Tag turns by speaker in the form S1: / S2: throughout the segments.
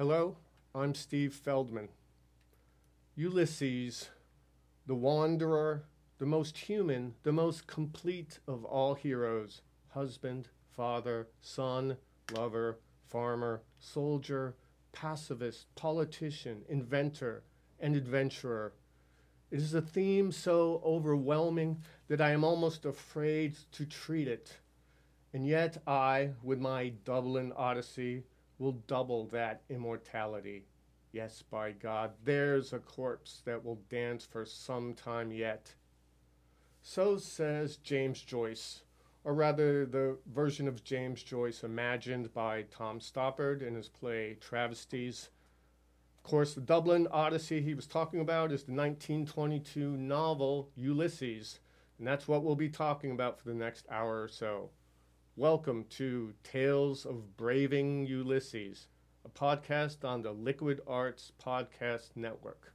S1: Hello, I'm Steve Feldman. Ulysses, the wanderer, the most human, the most complete of all heroes husband, father, son, lover, farmer, soldier, pacifist, politician, inventor, and adventurer. It is a theme so overwhelming that I am almost afraid to treat it. And yet, I, with my Dublin Odyssey, will double that immortality. Yes, by God, there's a corpse that will dance for some time yet. So says James Joyce, or rather, the version of James Joyce imagined by Tom Stoppard in his play Travesties. Of course, the Dublin Odyssey he was talking about is the 1922 novel Ulysses, and that's what we'll be talking about for the next hour or so. Welcome to Tales of Brave Ulysses, a podcast on the Liquid Arts Podcast Network.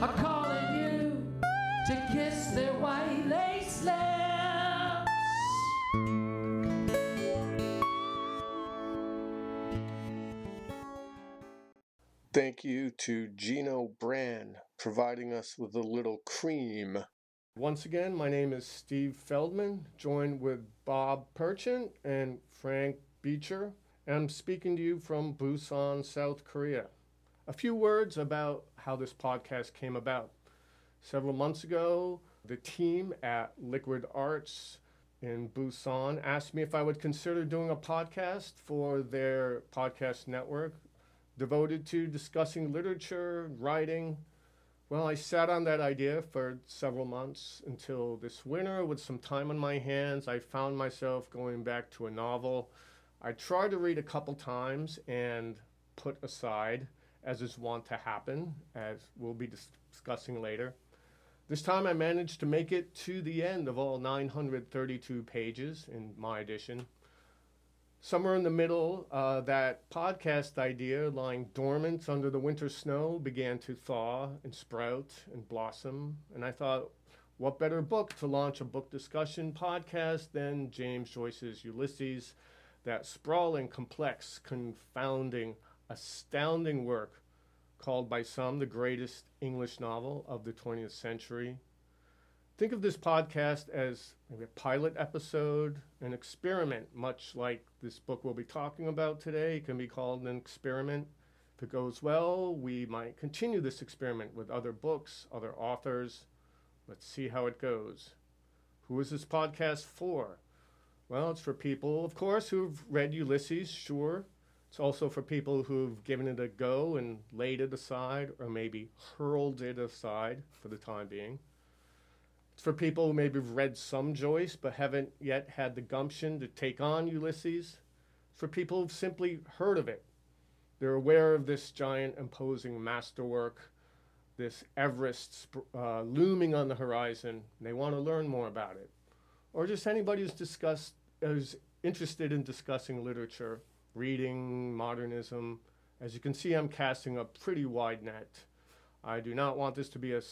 S2: Are calling you to kiss their white lace lips.
S1: Thank you to Gino Brand providing us with a little cream. Once again, my name is Steve Feldman, joined with Bob Perchin and Frank Beecher, I'm speaking to you from Busan, South Korea. A few words about how this podcast came about. Several months ago, the team at Liquid Arts in Busan asked me if I would consider doing a podcast for their podcast network devoted to discussing literature, writing. Well, I sat on that idea for several months until this winter, with some time on my hands, I found myself going back to a novel I tried to read a couple times and put aside, as is wont to happen, as we'll be dis- discussing later. This time I managed to make it to the end of all 932 pages in my edition. Somewhere in the middle, uh, that podcast idea lying dormant under the winter snow began to thaw and sprout and blossom. And I thought, what better book to launch a book discussion podcast than James Joyce's Ulysses, that sprawling, complex, confounding, astounding work called by some the greatest English novel of the 20th century. Think of this podcast as maybe a pilot episode, an experiment, much like this book we'll be talking about today. It can be called an experiment. If it goes well, we might continue this experiment with other books, other authors. Let's see how it goes. Who is this podcast for? Well, it's for people, of course, who've read Ulysses, sure. It's also for people who've given it a go and laid it aside, or maybe hurled it aside for the time being. It's for people who maybe have read some Joyce but haven't yet had the gumption to take on Ulysses. It's for people who've simply heard of it. They're aware of this giant, imposing masterwork, this Everest uh, looming on the horizon. They want to learn more about it. Or just anybody who's discussed, who's interested in discussing literature, reading, modernism. As you can see, I'm casting a pretty wide net. I do not want this to be a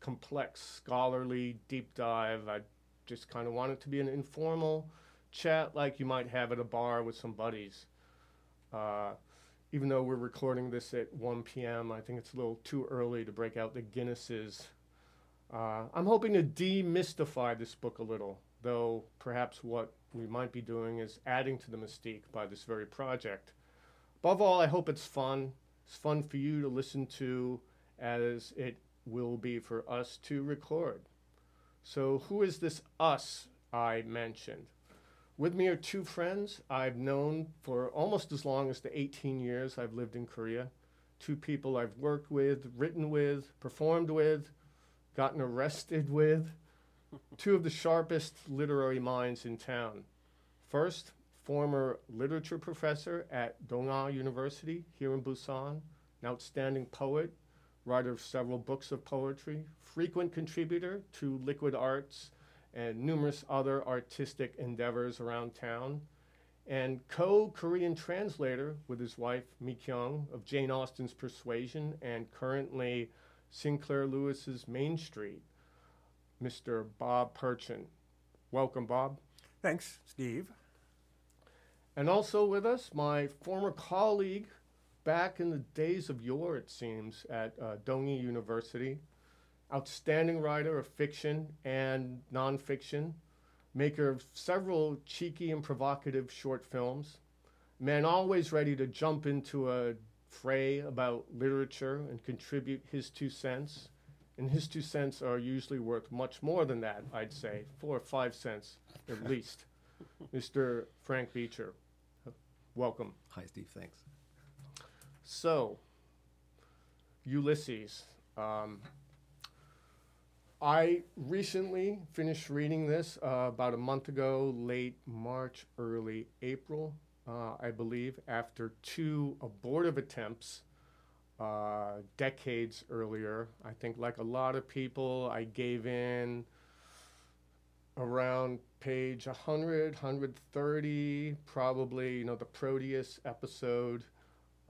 S1: complex, scholarly deep dive. I just kind of want it to be an informal chat like you might have at a bar with some buddies. Uh, even though we're recording this at 1 p.m., I think it's a little too early to break out the Guinnesses. Uh, I'm hoping to demystify this book a little, though perhaps what we might be doing is adding to the mystique by this very project. Above all, I hope it's fun. It's fun for you to listen to as it will be for us to record. So, who is this us I mentioned? With me are two friends I've known for almost as long as the 18 years I've lived in Korea. Two people I've worked with, written with, performed with, gotten arrested with. Two of the sharpest literary minds in town. First, former literature professor at Donga University here in Busan, an outstanding poet, writer of several books of poetry, frequent contributor to Liquid Arts and numerous other artistic endeavors around town, and co Korean translator with his wife, Mi Kyung, of Jane Austen's Persuasion and currently Sinclair Lewis's Main Street, Mr. Bob Purchin. Welcome, Bob.
S3: Thanks, Steve.
S1: And also with us, my former colleague back in the days of yore, it seems, at uh, Donga University, outstanding writer of fiction and nonfiction, maker of several cheeky and provocative short films, man always ready to jump into a fray about literature and contribute his two cents. And his two cents are usually worth much more than that, I'd say, four or five cents at least. Mr. Frank Beecher, welcome.
S4: Hi, Steve. Thanks.
S1: So, Ulysses. Um, I recently finished reading this uh, about a month ago, late March, early April, uh, I believe, after two abortive attempts uh, decades earlier. I think, like a lot of people, I gave in around page 100, 130, probably, you know, the Proteus episode,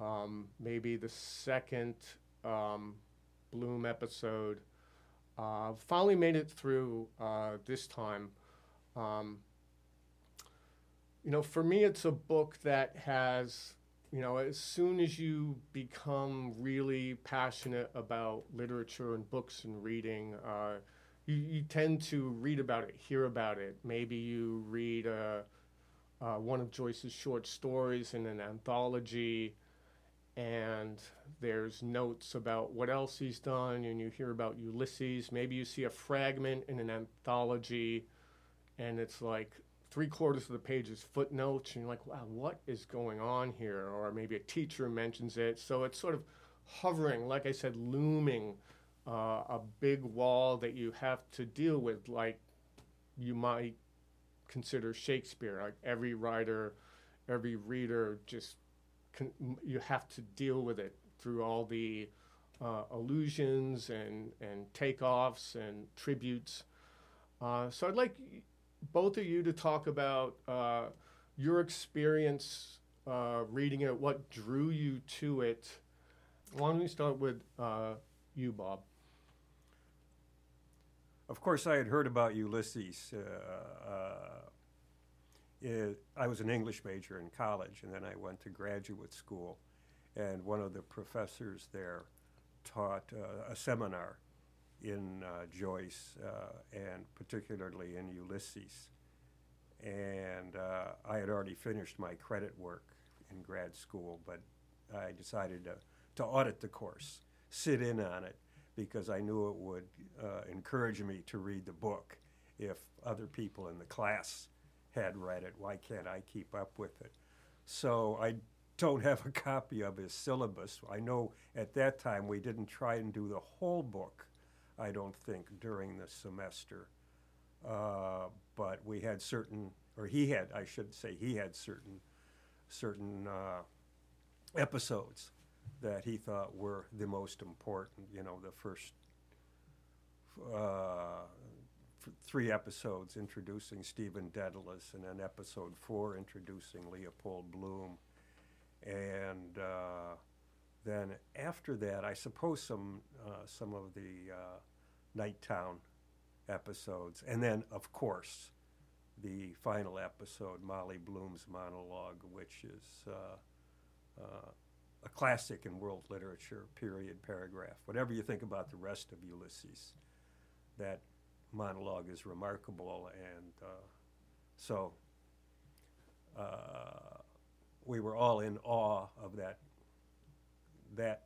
S1: um, maybe the second um, Bloom episode. Uh, finally made it through uh, this time. Um, you know, for me, it's a book that has, you know, as soon as you become really passionate about literature and books and reading, uh, you, you tend to read about it, hear about it. Maybe you read uh, uh, one of Joyce's short stories in an anthology and there's notes about what else he's done, and you hear about Ulysses. Maybe you see a fragment in an anthology, and it's like three quarters of the page is footnotes, and you're like, wow, what is going on here? Or maybe a teacher mentions it. So it's sort of hovering, like I said, looming, uh, a big wall that you have to deal with, like you might consider Shakespeare. Like every writer, every reader just con- you have to deal with it through all the uh, allusions and, and takeoffs and tributes. Uh, so I'd like both of you to talk about uh, your experience uh, reading it, what drew you to it. Why don't we start with uh, you, Bob?
S3: Of course, I had heard about Ulysses. Uh, uh, it, I was an English major in college, and then I went to graduate school. And one of the professors there taught uh, a seminar in uh, Joyce uh, and particularly in Ulysses. And uh, I had already finished my credit work in grad school, but I decided to, to audit the course, sit in on it, because I knew it would uh, encourage me to read the book if other people in the class had read it. Why can't I keep up with it? So I don't have a copy of his syllabus. I know at that time we didn't try and do the whole book, I don't think, during the semester. Uh, but we had certain, or he had, I should say, he had certain, certain uh, episodes that he thought were the most important. You know, the first uh, three episodes introducing Stephen Dedalus, and then episode four introducing Leopold Bloom. And uh, then after that, I suppose some uh, some of the uh, Nighttown episodes, and then of course the final episode, Molly Bloom's monologue, which is uh, uh, a classic in world literature. Period, paragraph. Whatever you think about the rest of Ulysses, that monologue is remarkable, and uh, so uh, we were all in awe of that that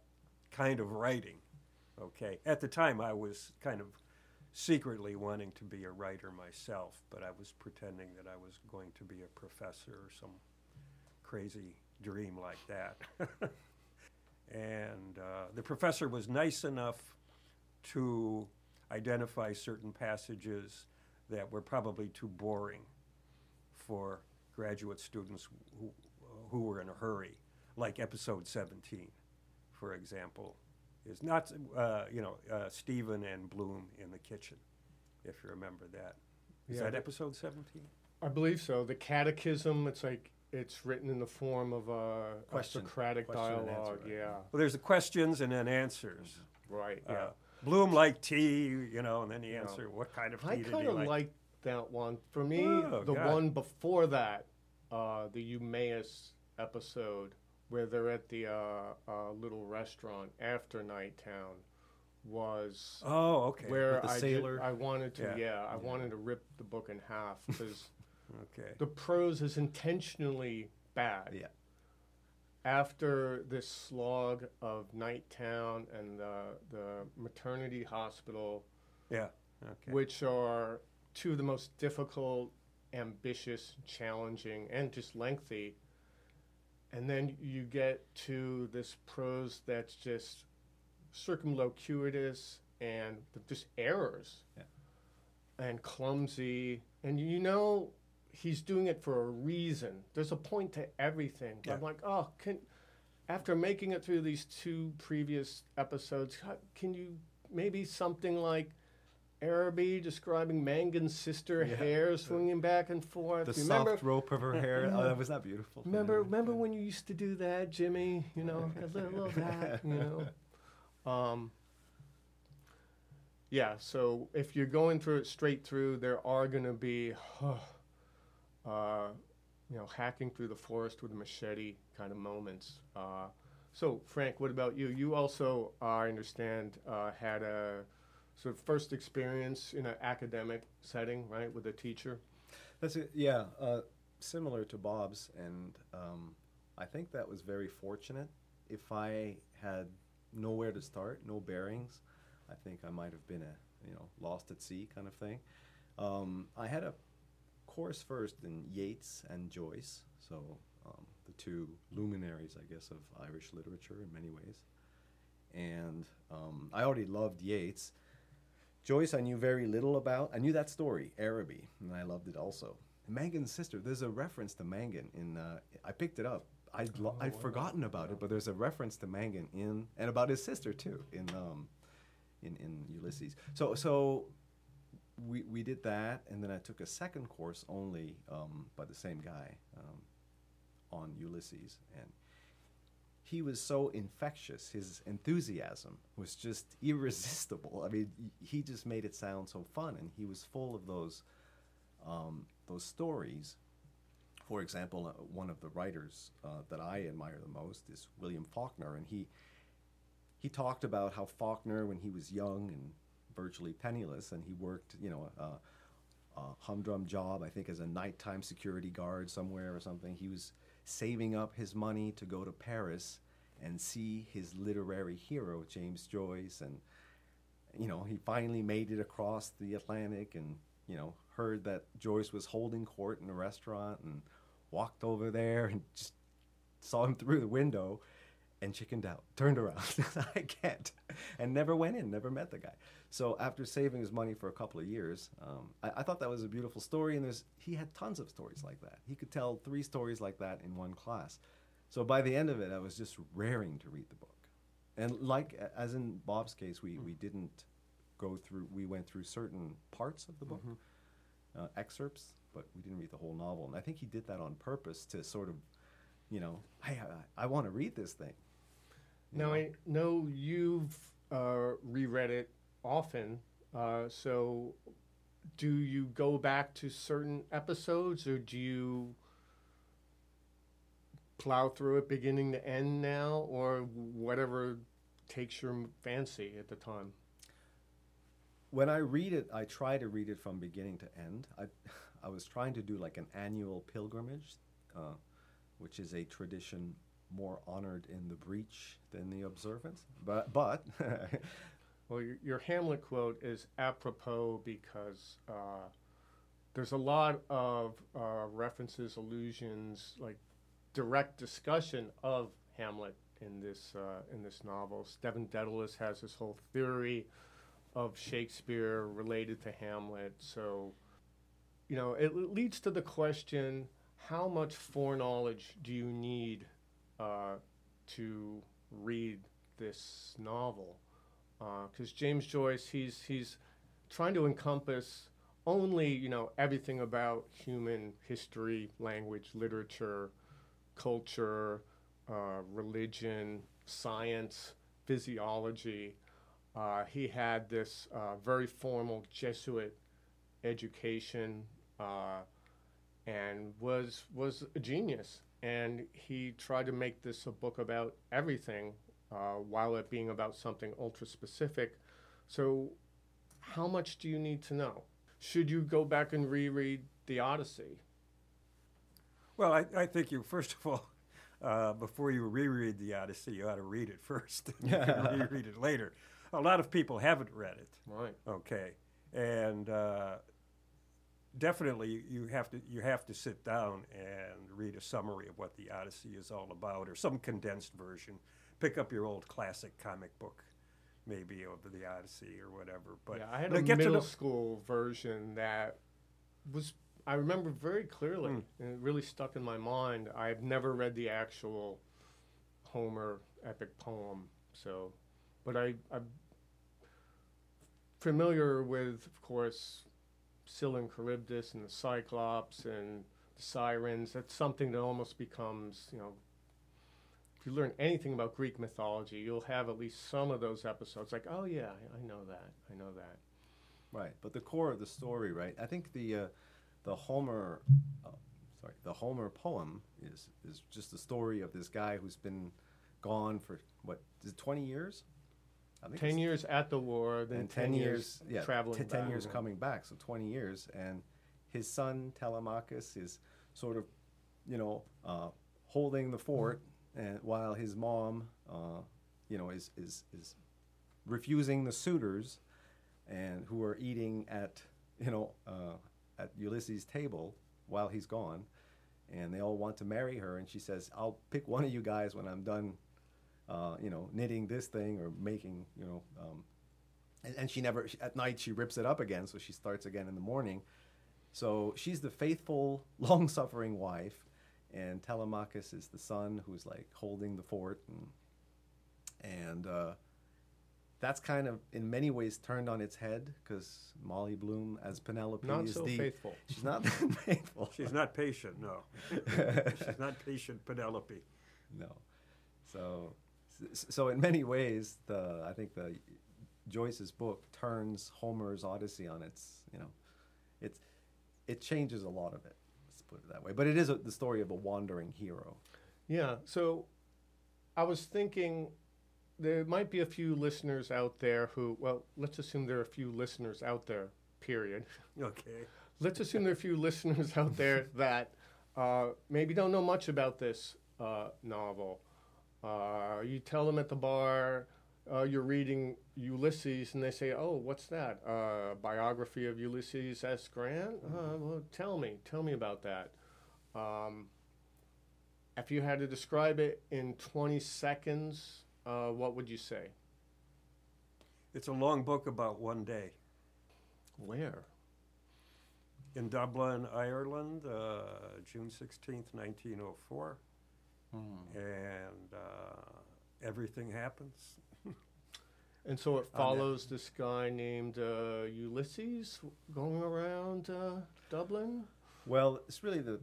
S3: kind of writing. Okay, at the time I was kind of secretly wanting to be a writer myself, but I was pretending that I was going to be a professor or some crazy dream like that. and uh, the professor was nice enough to identify certain passages that were probably too boring for graduate students who, who were in a hurry, like episode 17, for example, is not, uh, you know, uh, Stephen and Bloom in the kitchen, if you remember that. Is
S1: Yeah,
S3: that episode 17?
S1: I believe so. The catechism, it's like it's written in the form of a, a
S4: Question-
S1: Socratic
S4: question and answer,
S1: dialogue.
S4: right?
S1: Yeah,
S3: Well, there's the questions and then answers.
S1: right.
S3: Uh,
S1: Yeah.
S3: Bloom liked tea, you know, and then the answer, what kind of tea
S1: I
S3: did he
S1: kind of
S3: like?
S1: like that one. For me,
S3: Oh,
S1: the
S3: God.
S1: one before that, uh, the Eumaeus episode, where they're at the uh, uh, little restaurant after Nighttown, was
S3: oh, okay.
S1: where I
S4: sailor?
S1: I wanted to,
S3: Yeah.
S1: yeah, I wanted to rip the book in half because
S3: Okay.
S1: the prose is intentionally bad.
S4: Yeah.
S1: After this slog of Nighttown and the the maternity hospital,
S3: Yeah. Okay.
S1: which are two of the most difficult, ambitious, challenging, and just lengthy. And then you get to this prose that's just circumlocuitous and just errors
S4: Yeah.
S1: and clumsy. And you know he's doing it for a reason. There's a point to everything. But I'm like, oh, can after making it through these two previous episodes, can you maybe something like Araby describing Mangan's sister
S4: Yeah.
S1: hair swinging back and forth?
S4: The
S1: remember,
S4: soft rope of her hair. Oh, that was not beautiful.
S1: remember,
S4: Yeah.
S1: remember when you used to do that, Jimmy? You know, a little, that. You know. Um, yeah. So if you're going through it straight through, there are going to be, uh, you know, hacking through the forest with a machete kind of moments. Uh, so Frank, what about you? You also, I understand, uh, had a sort of first experience in an academic setting, right, with a teacher.
S4: That's it. Yeah, uh, similar to Bob's, and um, I think that was very fortunate. If I had nowhere to start, no bearings, I think I might have been a you know lost at sea kind of thing. Um, I had a course first in Yeats and Joyce, so um, the two luminaries, I guess, of Irish literature in many ways. And um, I already loved Yeats. Joyce, I knew very little about. I knew that story, Araby, and I loved it also. Mangan's sister. There's a reference to Mangan in. Uh, I picked it up. I'd, lo- I'd forgotten about it, but there's a reference to Mangan in and about his sister too in um, in in Ulysses. So so we we did that, and then I took a second course only um, by the same guy um, on Ulysses, and he was so infectious. His enthusiasm was just irresistible. I mean, he just made it sound so fun, and he was full of those um, those stories. For example, uh, one of the writers uh, that I admire the most is William Faulkner, and he he talked about how Faulkner, when he was young and virtually penniless, and he worked, you know, a, a humdrum job, I think, as a nighttime security guard somewhere or something. He was saving up his money to go to Paris and see his literary hero, James Joyce, and you know, he finally made it across the Atlantic, and you know, heard that Joyce was holding court in a restaurant, and walked over there and just saw him through the window and chickened out, turned around. I can't. And never went in, never met the guy. So after saving his money for a couple of years, um, I, I thought that was a beautiful story. And there's he had tons of stories like that. He could tell three stories like that in one class. So by the end of it, I was just raring to read the book. And like as in Bob's case, we, we didn't go through. We went through certain parts of the book, uh, excerpts, but we didn't read the whole novel. And I think he did that on purpose to sort of, you know, I I, I want to read this thing. you
S1: Now
S4: know?
S1: I know you've uh, reread it often. Uh, so, do you go back to certain episodes, or do you plow through it beginning to end now, or whatever takes your fancy at the time?
S4: when I read it, I try to read it from beginning to end. I, I was trying to do like an annual pilgrimage, uh, which is a tradition more honored in the breach than the observance. But but
S1: Well, your, your Hamlet quote is apropos because uh, there's a lot of uh, references, allusions, like direct discussion of Hamlet in this uh, in this novel. Stephen Dedalus has this whole theory of Shakespeare related to Hamlet. So, you know, it leads to the question: How much foreknowledge do you need uh, to read this novel because James Joyce he's he's trying to encompass only you know everything about human history, language, literature, culture, uh, religion, science, physiology. Uh, he had this uh, very formal Jesuit education uh, and was was a genius. And he tried to make this a book about everything, uh, while it being about something ultra specific. So, how much do you need to know? Should you go back and reread the Odyssey?
S3: Well, I, I think you, first of all, uh, before you reread the Odyssey, you ought to read it first. you can reread it later. A lot of people haven't read it.
S1: Right.
S3: Okay, and uh, definitely you have to you have to sit down and read a summary of what the Odyssey is all about, or some condensed version. Pick up your old classic comic book, maybe of the Odyssey or whatever. But
S1: yeah, I had a
S3: get to
S1: middle
S3: know-
S1: school version that was I remember very clearly,
S3: Mm.
S1: and it really stuck in my mind. I've never read the actual Homer epic poem, so, but I I'm familiar with, of course, Scylla and Charybdis and the Cyclops and the Sirens. That's something that almost becomes, you know. If you learn anything about Greek mythology, you'll have at least some of those episodes. Like, oh yeah, I- know that. I know that.
S4: Right, but the core of the story, right? I think the uh, the Homer, uh, sorry, the Homer poem is is just the story of this guy who's been gone for what is it, twenty years? I think
S1: Ten years at the war, then
S4: and
S1: ten, years,
S4: yeah,
S1: traveling.
S4: t- ten
S1: back.
S4: years coming back, so twenty years, and his son Telemachus is sort of, you know, uh, holding the fort, and while his mom, uh, you know, is is is refusing the suitors, and who are eating at you know uh, at Ulysses' table while he's gone, and they all want to marry her, and she says, "I'll pick one of you guys when I'm done." Uh, you know, knitting this thing or making, you know, um, and, and she never at night she rips it up again so she starts again in the morning so she's the faithful long-suffering wife and telemachus is the son who's like holding the fort and and uh, that's kind of in many ways turned on its head because molly bloom as penelope
S1: Not
S4: is
S1: so
S4: the
S1: faithful.
S4: she's not that faithful
S3: She's not patient, no. She's not patient, Penelope.
S4: No. So, so in many ways, the I think the Joyce's book turns Homer's Odyssey on its, you know, it's it changes a lot of it. Put it that way. But it is a, the story of a wandering hero.
S1: Yeah. So I was thinking there might be a few listeners out there who, well, let's assume there are a few listeners out there, period.
S3: Okay.
S1: Let's assume there are a few listeners out there that uh, maybe don't know much about this uh, novel. Uh, you tell them at the bar uh, you're reading Ulysses, and they say, "Oh, what's that? Uh, biography of Ulysses S. Grant? Uh, well, tell me, tell me about that." Um, if you had to describe it in 20 seconds, uh, what would you say?
S3: It's a long book about one day.
S1: Where?
S3: In Dublin, Ireland, uh, June 16th, 1904. And uh, everything happens.
S1: And so it follows this guy named uh, Ulysses going around uh, Dublin.
S4: Well, it's really the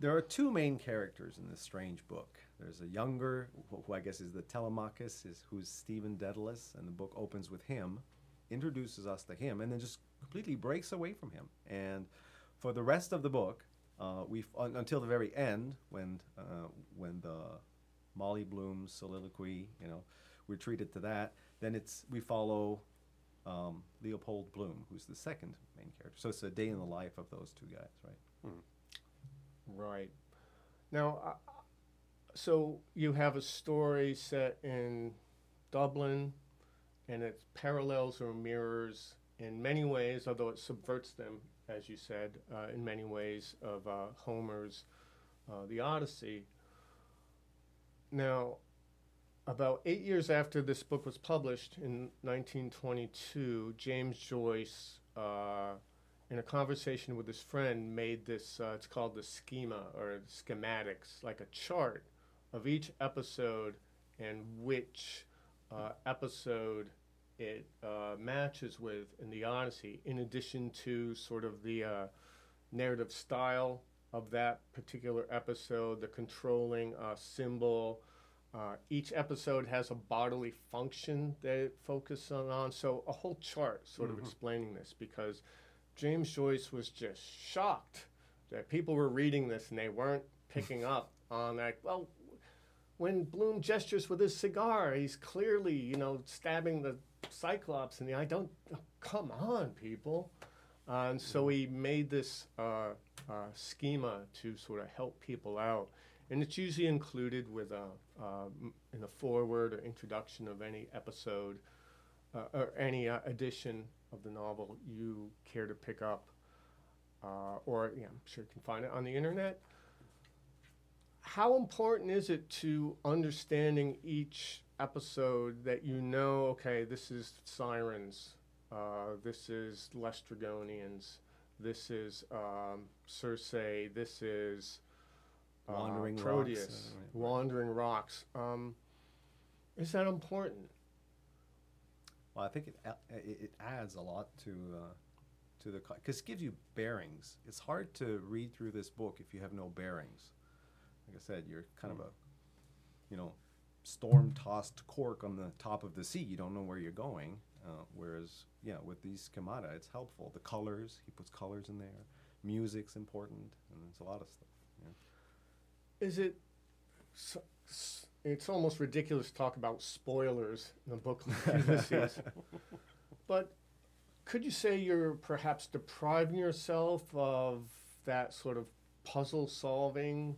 S4: there are two main characters in this strange book. There's a younger, who I guess is the Telemachus, is who's Stephen Dedalus, and the book opens with him, introduces us to him, and then just completely breaks away from him. And for the rest of the book, uh, we un, until the very end, when uh, when the Molly Bloom's soliloquy, you know, we're treated to that. Then it's we follow um, Leopold Bloom, who's the second main character. So it's a day in the life of those two guys, right?
S1: Right. Now, uh, so you have a story set in Dublin, and it parallels or mirrors in many ways, although it subverts them, as you said, uh, in many ways of uh, Homer's uh, The Odyssey. Now, about eight years after this book was published in 1922, James Joyce, uh, in a conversation with his friend, made this. Uh, it's called the schema or schematics, like a chart of each episode and which uh, episode it uh, matches with in the Odyssey, in addition to sort of the uh, narrative style of that particular episode, the controlling uh, symbol. Uh, each episode has a bodily function that it focuses on, so a whole chart sort of explaining this because James Joyce was just shocked that people were reading this and they weren't picking up on that. Well, when Bloom gestures with his cigar, he's clearly, you know, stabbing the Cyclops in the eye. Don't, oh, come on, people. Uh, and so he made this uh, uh, schema to sort of help people out. And it's usually included with a, uh, in a foreword or introduction of any episode uh, or any uh, edition of the novel you care to pick up. Uh, or, yeah, I'm sure you can find it on the internet how important is it to understanding each episode that you know okay this is sirens uh, this is lestrygonians this is um, circe this is uh,
S4: Wandering Rocks, uh, right, right.
S1: wandering rocks um, is that important
S4: Well, I think it it, it adds a lot to uh, to the because it gives you bearings. It's hard to read through this book if you have no bearings. Like I said, you're kind of a you know storm tossed cork on the top of the sea. You don't know where you're going. Uh, whereas yeah, with these schemata, it's helpful. The colors he puts colors in there. Music's important, and there's a lot of stuff.
S1: Is it it's almost ridiculous to talk about spoilers in a book like Ulysses. but could you say you're perhaps depriving yourself of that sort of puzzle solving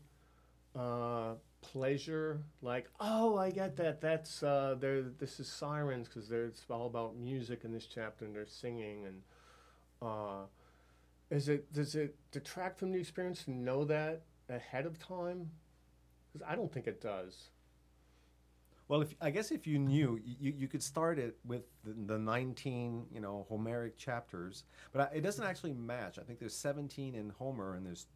S1: uh, pleasure? Like, oh, I get that. That's uh, there. This is sirens because it's all about music in this chapter, and they're singing. And uh, is it does it detract from the experience to know that ahead of time? Because I don't think it does.
S4: Well, if I guess if you knew, you, you could start it with the, the 19, you know, Homeric chapters, but I, it doesn't actually match. I think there's 17 in Homer, and there's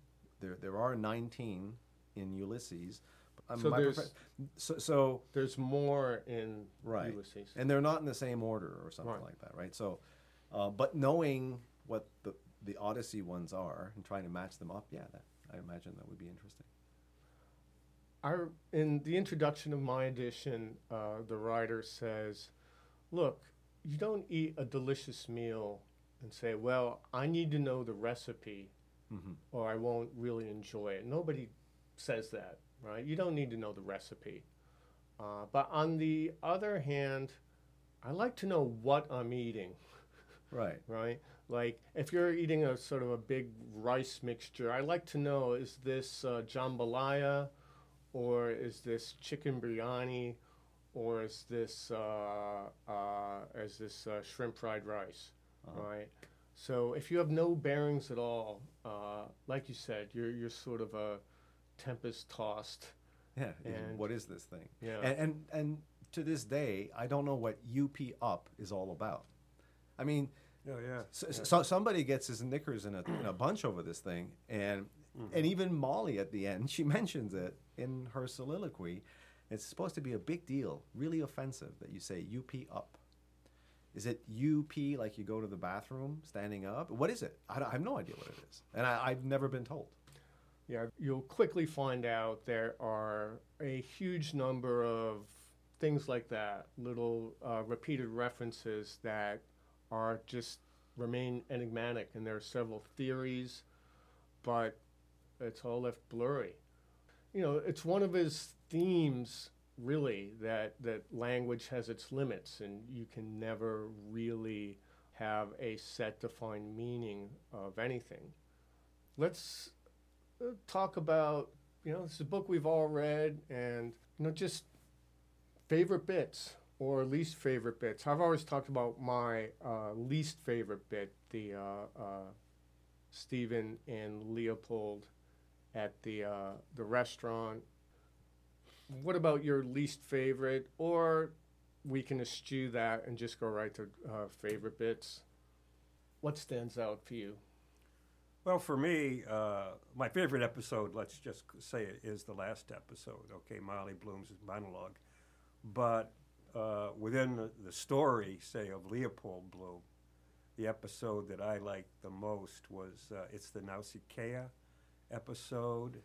S4: there there are 19 in Ulysses. Um,
S1: So there's-
S4: prefer- so, so
S1: There's more in
S4: Right.
S1: Ulysses.
S4: and they're not in the same order or something
S1: Right.
S4: like that, right? So, uh, but knowing what the the Odyssey ones are and trying to match them up, yeah, that, I imagine that would be interesting.
S1: Our, in the introduction of my edition, uh, the writer says, Look, you don't eat a delicious meal and say, Well, I need to know the recipe
S4: Mhm.
S1: or I won't really enjoy it. Nobody says that, right? You don't need to know the recipe. Uh, but on the other hand, I like to know what I'm eating.
S4: Right.
S1: right? Like if you're eating a sort of a big rice mixture, I like to know is this uh, jambalaya, or is this chicken biryani, or is this uh, uh, is this uh, shrimp fried rice,
S4: Uh-huh.
S1: right? So if you have no bearings at all, uh, like you said, you're you're sort of a tempest tossed.
S4: Yeah.
S1: And-
S4: what is this thing?
S1: Yeah.
S4: And, and and to this day, I don't know what UP up is all about. I mean,
S3: Oh yeah.
S4: so, so somebody gets his knickers in a, in a bunch over this thing, and and even Molly at the end, she mentions it in her soliloquy. It's supposed to be a big deal, really offensive that you say UP up. Is it UP like you go to the bathroom standing up? What is it? I, I have no idea what it is, and I, I've never been told.
S1: Yeah, you'll quickly find out there are a huge number of things like that, little uh, repeated references that are just remain enigmatic, and there are several theories, but it's all left blurry. You know, it's one of his themes, really, that that language has its limits, and you can never really have a set defined meaning of anything. Let's uh, talk about you know this is a book we've all read and you know just favorite bits or least favorite bits. I've always talked about my uh, least favorite bit the uh, uh, stephen and leopold at the uh, the restaurant. What about your least favorite? Or we can eschew that and just go right to uh, favorite bits. What stands out for you?
S3: Well, for me, uh, my favorite episode, let's just say it, is the last episode. Okay, Molly Bloom's monologue. But uh, within the, the story, say, of Leopold Bloom, the episode that I liked the most was uh, it's the Nausicaa episode,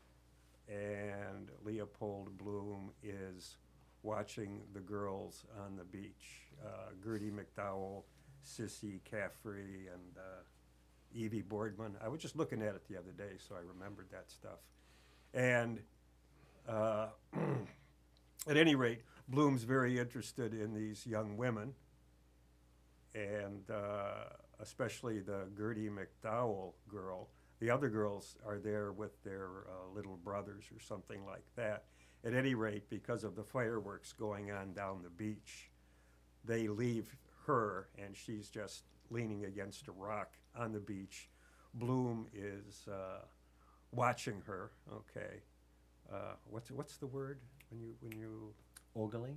S3: and Leopold Bloom is watching the girls on the beach. Uh, Gertie McDowell, Cissy Caffrey, and uh, Evie Boardman. I was just looking at it the other day, so I remembered that stuff. And uh, at any rate, Bloom's very interested in these young women, and uh, especially the Gertie McDowell girl. The other girls are there with their uh, little brothers or something like that. At any rate, because of the fireworks going on down the beach, they leave her, and she's just leaning against a rock on the beach. Bloom is uh, watching her. Okay, uh, what's what's the word when you when you
S4: Ogling?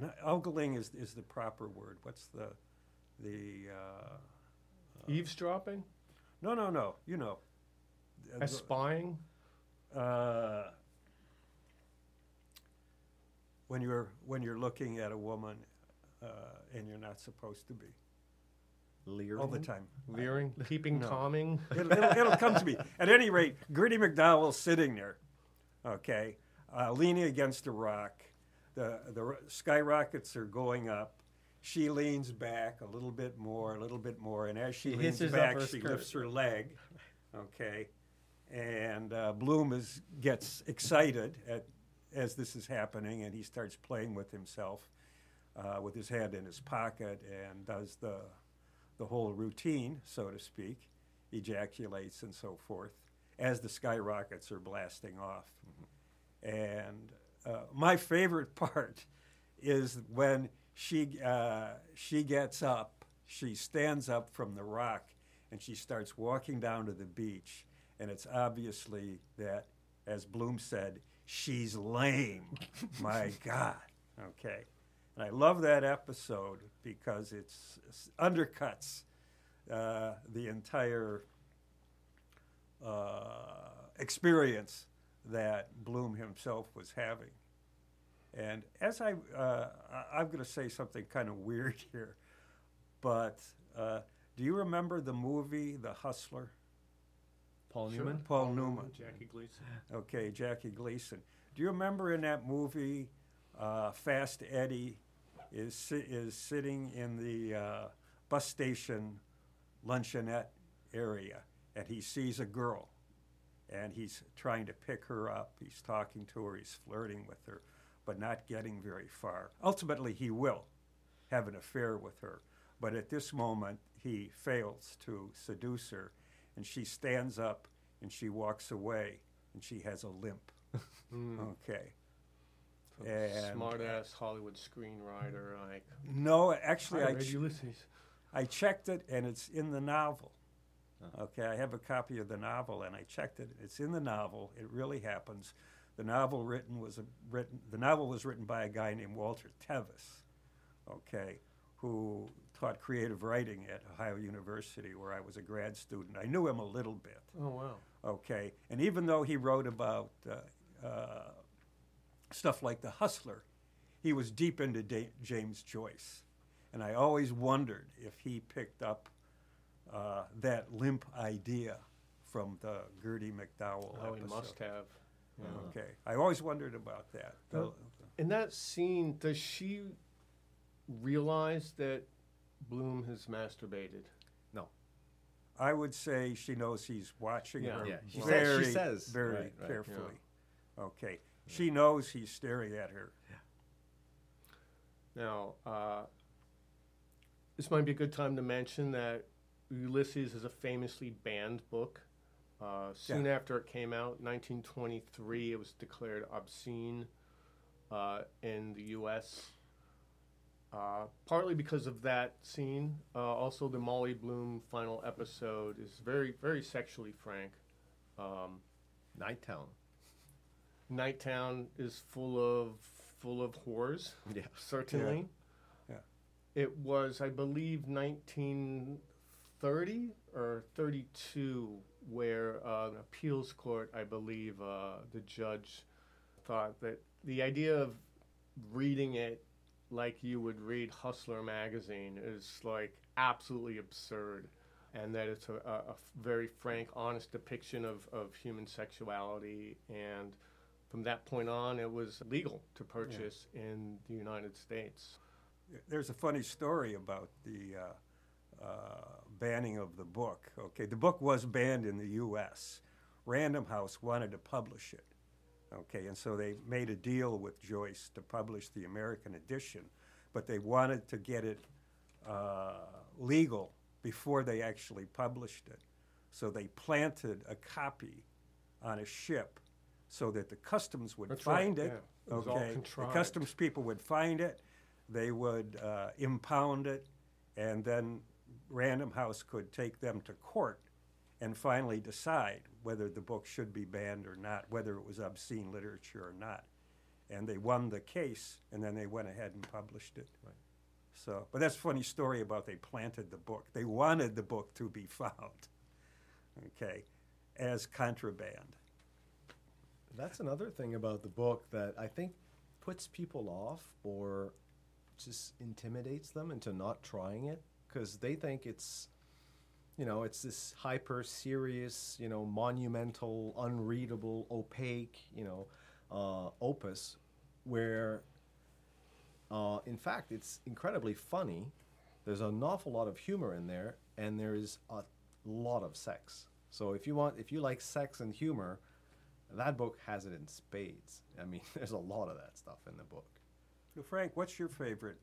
S3: no, ogling is is the proper word. What's the the uh,
S1: Eavesdropping?
S3: no no no you know Uh, the-
S1: Espying?
S3: uh, when you're when you're looking at a woman uh, and you're not supposed to be
S4: Leering?
S3: all the time.
S1: Leering? Keeping
S3: No.
S1: calming?
S3: it'll, it'll, it'll come to me. At any rate, Gertie McDowell's sitting there, okay, uh, leaning against a rock. The, the skyrockets are going up. She leans back a little bit more, a little bit more, and as she
S1: He
S3: leans back, she
S1: skirt.
S3: lifts her leg, okay, and uh, Bloom is gets excited at as this is happening, and he starts playing with himself, uh, with his hand in his pocket, and does the the whole routine, so to speak, ejaculates and so forth, as the skyrockets are blasting off. And uh, my favorite part is when she uh, she gets up, she stands up from the rock, and she starts walking down to the beach, and it's obviously that, as Bloom said, she's lame. my God. Okay. And I love that episode because it's, it's undercuts uh, the entire uh, experience that Bloom himself was having. And as I, uh, I- I'm going to say something kind of weird here, but uh, do you remember the movie The Hustler?
S4: Paul
S1: Sure.
S4: Newman?
S3: Paul Newman.
S1: Jackie Gleason.
S3: Okay, Jackie Gleason. Do you remember in that movie, uh, Fast Eddie is is sitting in the uh, bus station luncheonette area, and he sees a girl, and he's trying to pick her up. He's talking to her. He's flirting with her, but not getting very far. Ultimately, he will have an affair with her, but at this moment, he fails to seduce her, and she stands up and she walks away, and she has a limp. Hmm. Okay. And-
S1: Smart ass Hollywood screenwriter. Like,
S3: No, actually,
S1: I
S3: I, ch-. I checked it, and it's in the novel. Okay, I have a copy of the novel, and I checked it. It's in the novel. It really happens. The novel written was a, written. The novel was written by a guy named Walter Tevis. Okay, who taught creative writing at Ohio University, where I was a grad student. I knew him a little bit.
S1: Oh, wow.
S3: Okay, and even though he wrote about uh, uh, stuff like The Hustler, he was deep into da- James Joyce, and I always wondered if he picked up uh, that limp idea from the Gertie McDowell
S1: Oh, he must have.
S3: Okay, I always wondered about that. The-
S1: In that scene, does she realize that Bloom has masturbated? No.
S3: I would say she knows he's watching
S1: Yeah.
S3: her
S4: Yeah, she
S1: says-
S3: very,
S4: she says,
S3: very
S4: right, right,
S3: carefully. Okay, she knows he's staring at her.
S1: Now, uh, this might be a good time to mention that Ulysses is a famously banned book. Uh, soon after it came out, 1923, it was declared obscene uh, in the U.S. Uh, partly because of that scene. Uh, also, the Molly Bloom final episode is very, very sexually frank. Um,
S4: Nighttown.
S1: Nighttown is full of full of whores
S4: Yeah.
S1: certainly.
S3: Yeah.
S1: It was, I believe, 1930 or 32, where uh, an appeals court, I believe, uh, the judge thought that the idea of reading it like you would read Hustler magazine is like absolutely absurd, and that it's a, a, a very frank, honest depiction of, of human sexuality. And from that point on, it was legal to purchase in the United States.
S3: There's a funny story about the uh, uh, banning of the book. Okay, the book was banned in the U.S. Random House wanted to publish it. Okay, and so they made a deal with Joyce to publish the American edition, but they wanted to get it uh, legal before they actually published it. So they planted a copy on a ship so that the customs would
S1: That's
S3: find
S1: right,
S3: it.
S1: yeah. It
S3: okay, the customs people would find it, they would uh, impound it, and then Random House could take them to court and finally decide whether the book should be banned or not, whether it was obscene literature or not. And they won the case, and then they went ahead and published it.
S4: Right.
S3: So, but that's a funny story about they planted the book. They wanted the book to be found, okay, as contraband.
S4: That's another thing about the book that I think puts people off or just intimidates them into not trying it because they think it's, you know, it's this hyper serious, you know, monumental, unreadable, opaque, you know, uh, opus where, uh, in fact, it's incredibly funny. There's an awful lot of humor in there, and there's a lot of sex. So if you want, if you like sex and humor, that book has it in spades. I mean, there's a lot of that stuff in the book.
S3: So Frank, what's your favorite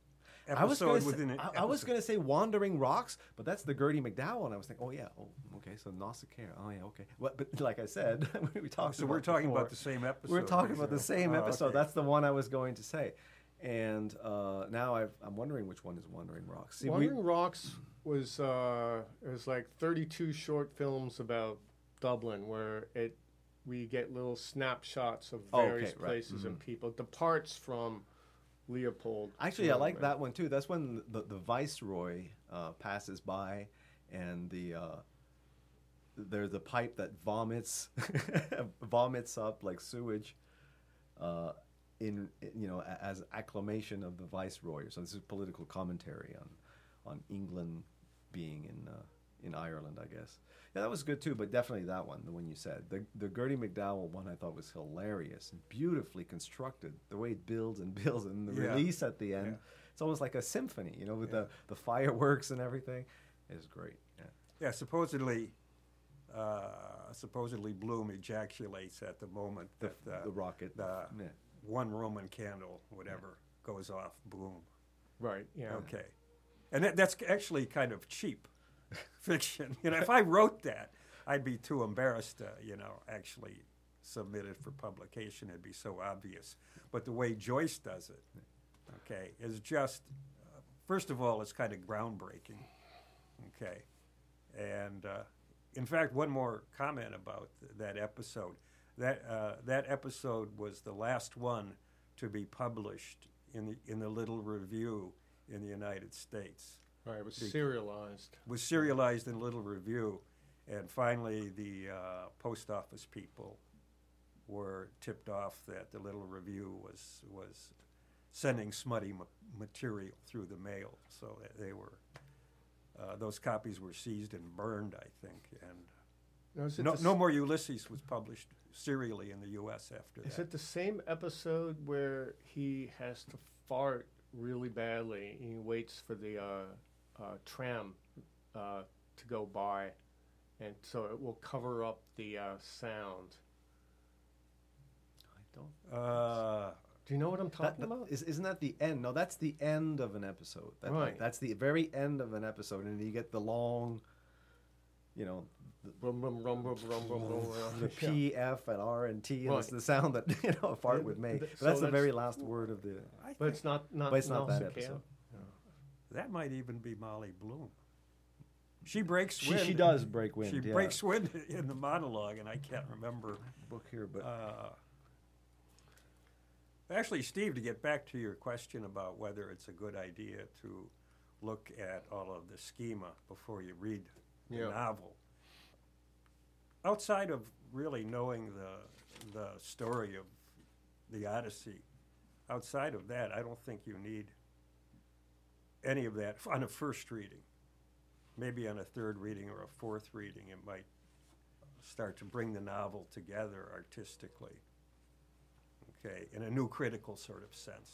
S4: I was
S3: episode
S4: gonna say,
S3: within an
S4: I, I was going to say Wandering Rocks, but that's the Gertie McDowell, and I was thinking, oh yeah, oh okay, so Nausicaa, oh yeah, okay. Well, but like I said, we talked.
S3: So
S4: about
S3: we're talking
S4: before,
S3: about the same episode.
S4: We're talking about the
S3: basically.
S4: same
S3: Oh,
S4: episode.
S3: okay.
S4: That's the one I was going to say, and uh, now I've, I'm wondering which one is Wandering Rocks. See, we-
S1: Wandering Rocks was uh, it was like 32 short films about Dublin where it we get little snapshots of
S4: Oh,
S1: various
S4: okay, right.
S1: places and people. It departs from Leopold.
S4: Actually, I like that one too. That's when the, the viceroy uh, passes by, and the uh, there's a pipe that vomits vomits up like sewage, uh, in you know as acclamation of the viceroy. So this is political commentary on on England being in uh, in Ireland, I guess. Yeah, that was good too, but definitely that one, the one you said. The the Gertie McDowell one I thought was hilarious and beautifully constructed. The way it builds and builds and the
S3: Yeah.
S4: release at the end.
S3: Yeah.
S4: It's almost like a symphony, you know, with the, the fireworks and everything. It's great. Yeah.
S3: Yeah, supposedly, uh, supposedly Bloom ejaculates at the moment
S4: The,
S3: that uh,
S4: the rocket.
S3: the
S4: yeah.
S3: one Roman candle, whatever, goes off. Boom.
S1: Right. Yeah.
S3: Okay, and that, that's actually kind of cheap fiction. You know, if I wrote that, I'd be too embarrassed to, you know, actually submit it for publication. It'd be so obvious. But the way Joyce does it, okay, is just, uh, first of all, it's kind of groundbreaking. Okay, and uh, in fact, one more comment about th- that episode. That uh, that episode was the last one to be published in the in the Little Review in the United States.
S1: Right. It was
S3: Big-
S1: serialized.
S3: was serialized in Little Review, and finally the uh, post office people were tipped off that the Little Review was was sending smutty ma- material through the mail, so that they were. Uh, those copies were seized and burned, I think, and
S1: Now,
S3: no,
S1: s-
S3: no more Ulysses was published serially in the U.S. after
S1: Is
S3: that.
S1: it the same episode where he has to fart really badly? And he waits for the uh, uh, tram uh, to go by, and so it will cover up the uh, sound.
S4: I don't.
S3: Uh,
S1: Do you know what I'm talking
S4: that-
S1: about?
S4: is, isn't that the end? No, that's the end of an episode. That,
S1: Right.
S4: That's the very end of an episode, and you get the long, you know,
S1: Rum, rum, rum, rum, rum, rum, rum, rum.
S4: the P, F, and R and T, and
S1: Right.
S4: it's the sound that you know a fart
S1: Yeah,
S4: would make.
S1: th-
S4: But
S1: so
S4: that's the very last word of the.
S3: I
S1: But
S3: think
S1: it's not not.
S4: But it's not that
S1: Nausicaa.
S4: episode.
S3: That might even be Molly Bloom. She breaks
S4: She,
S3: wind.
S4: she does break wind.
S3: She
S4: yeah.
S3: breaks wind in the monologue, and I can't remember.
S4: book here, but
S3: Uh, actually, Steve, to get back to your question about whether it's a good idea to look at all of the schema before you read the
S1: Yeah.
S3: novel, outside of really knowing the the story of the Odyssey, outside of that, I don't think you need any of that on a first reading. Maybe on a third reading or a fourth reading, it might start to bring the novel together artistically. Okay, in a new critical sort of sense.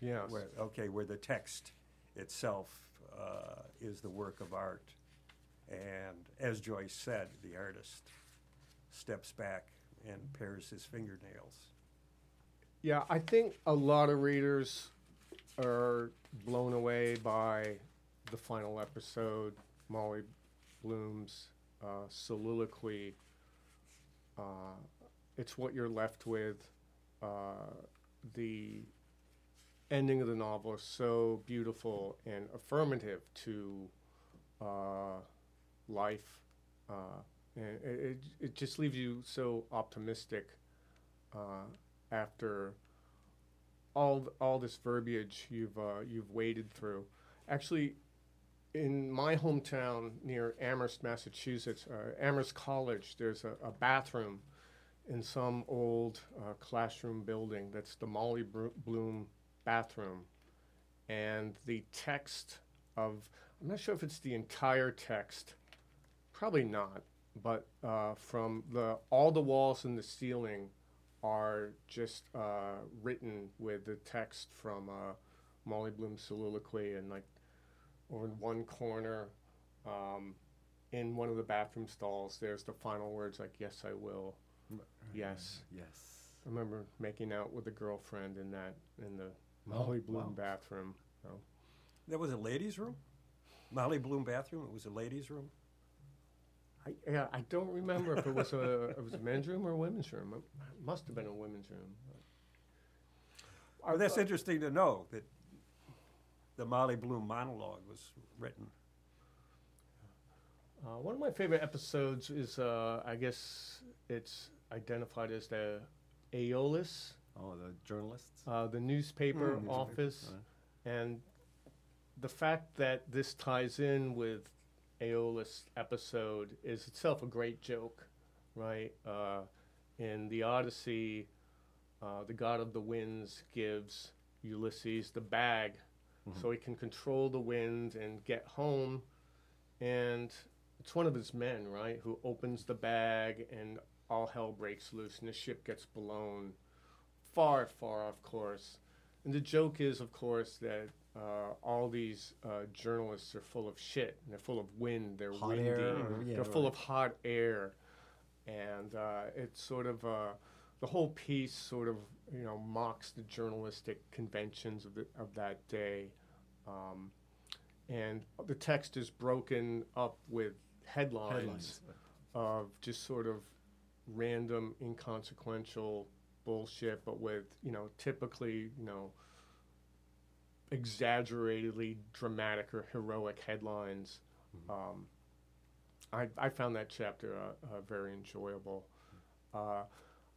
S1: Yes.
S3: Where, okay, where the text itself uh, is the work of art. And as Joyce said, the artist steps back and pares his fingernails.
S1: Yeah, I think a lot of readers are blown away by the final episode, Molly Bloom's uh, soliloquy. Uh, it's what you're left with. Uh, the ending of the novel is so beautiful and affirmative to uh, life, uh, and it, it just leaves you so optimistic uh, after all all this verbiage you've uh, you've waded through. Actually, in my hometown near Amherst, Massachusetts, uh, Amherst College, there's a, a bathroom in some old uh, classroom building that's the Molly Bloom bathroom, and the text of I'm not sure if it's the entire text, probably not, but uh, from the all the walls and the ceiling are just uh, written with the text from uh, Molly Bloom's soliloquy, and like over in one corner, um, in one of the bathroom stalls, there's the final words like "Yes, I will." Yes.
S4: Yes.
S1: I remember making out with a girlfriend in that in the Molly Bloom
S4: wow.
S1: bathroom. So.
S3: That was a ladies' room? Molly Bloom bathroom? It was a ladies' room?
S1: I, yeah, I don't remember if it was a it was a men's room or a women's room. It must have been a women's room.
S3: Well, that's interesting to know that the Molly Bloom monologue was written.
S1: Uh, one of my favorite episodes is, uh, I guess it's identified as the Aeolus,
S4: Oh, the journalists.
S1: uh, the newspaper
S3: Mm,
S1: office,
S4: Right.
S1: and the fact that this ties in with Aeolus episode is itself a great joke, right? Uh, in the Odyssey, uh, the god of the winds gives Ulysses the bag so he can control the wind and get home. And it's one of his men, right, who opens the bag and all hell breaks loose and the ship gets blown far, far off course. And the joke is, of course, that uh, all these uh, journalists are full of shit. And they're full of wind. They're
S4: Hot
S1: windy.
S4: air, yeah,
S1: they're full of hot air, and uh, it's sort of uh, the whole piece sort of you know mocks the journalistic conventions of the of that day, um, and the text is broken up with headlines,
S4: Headlines.
S1: of just sort of random, inconsequential bullshit, but with you know typically you know exaggeratedly dramatic or heroic headlines. Um, I, I found that chapter uh, uh, very enjoyable. Uh,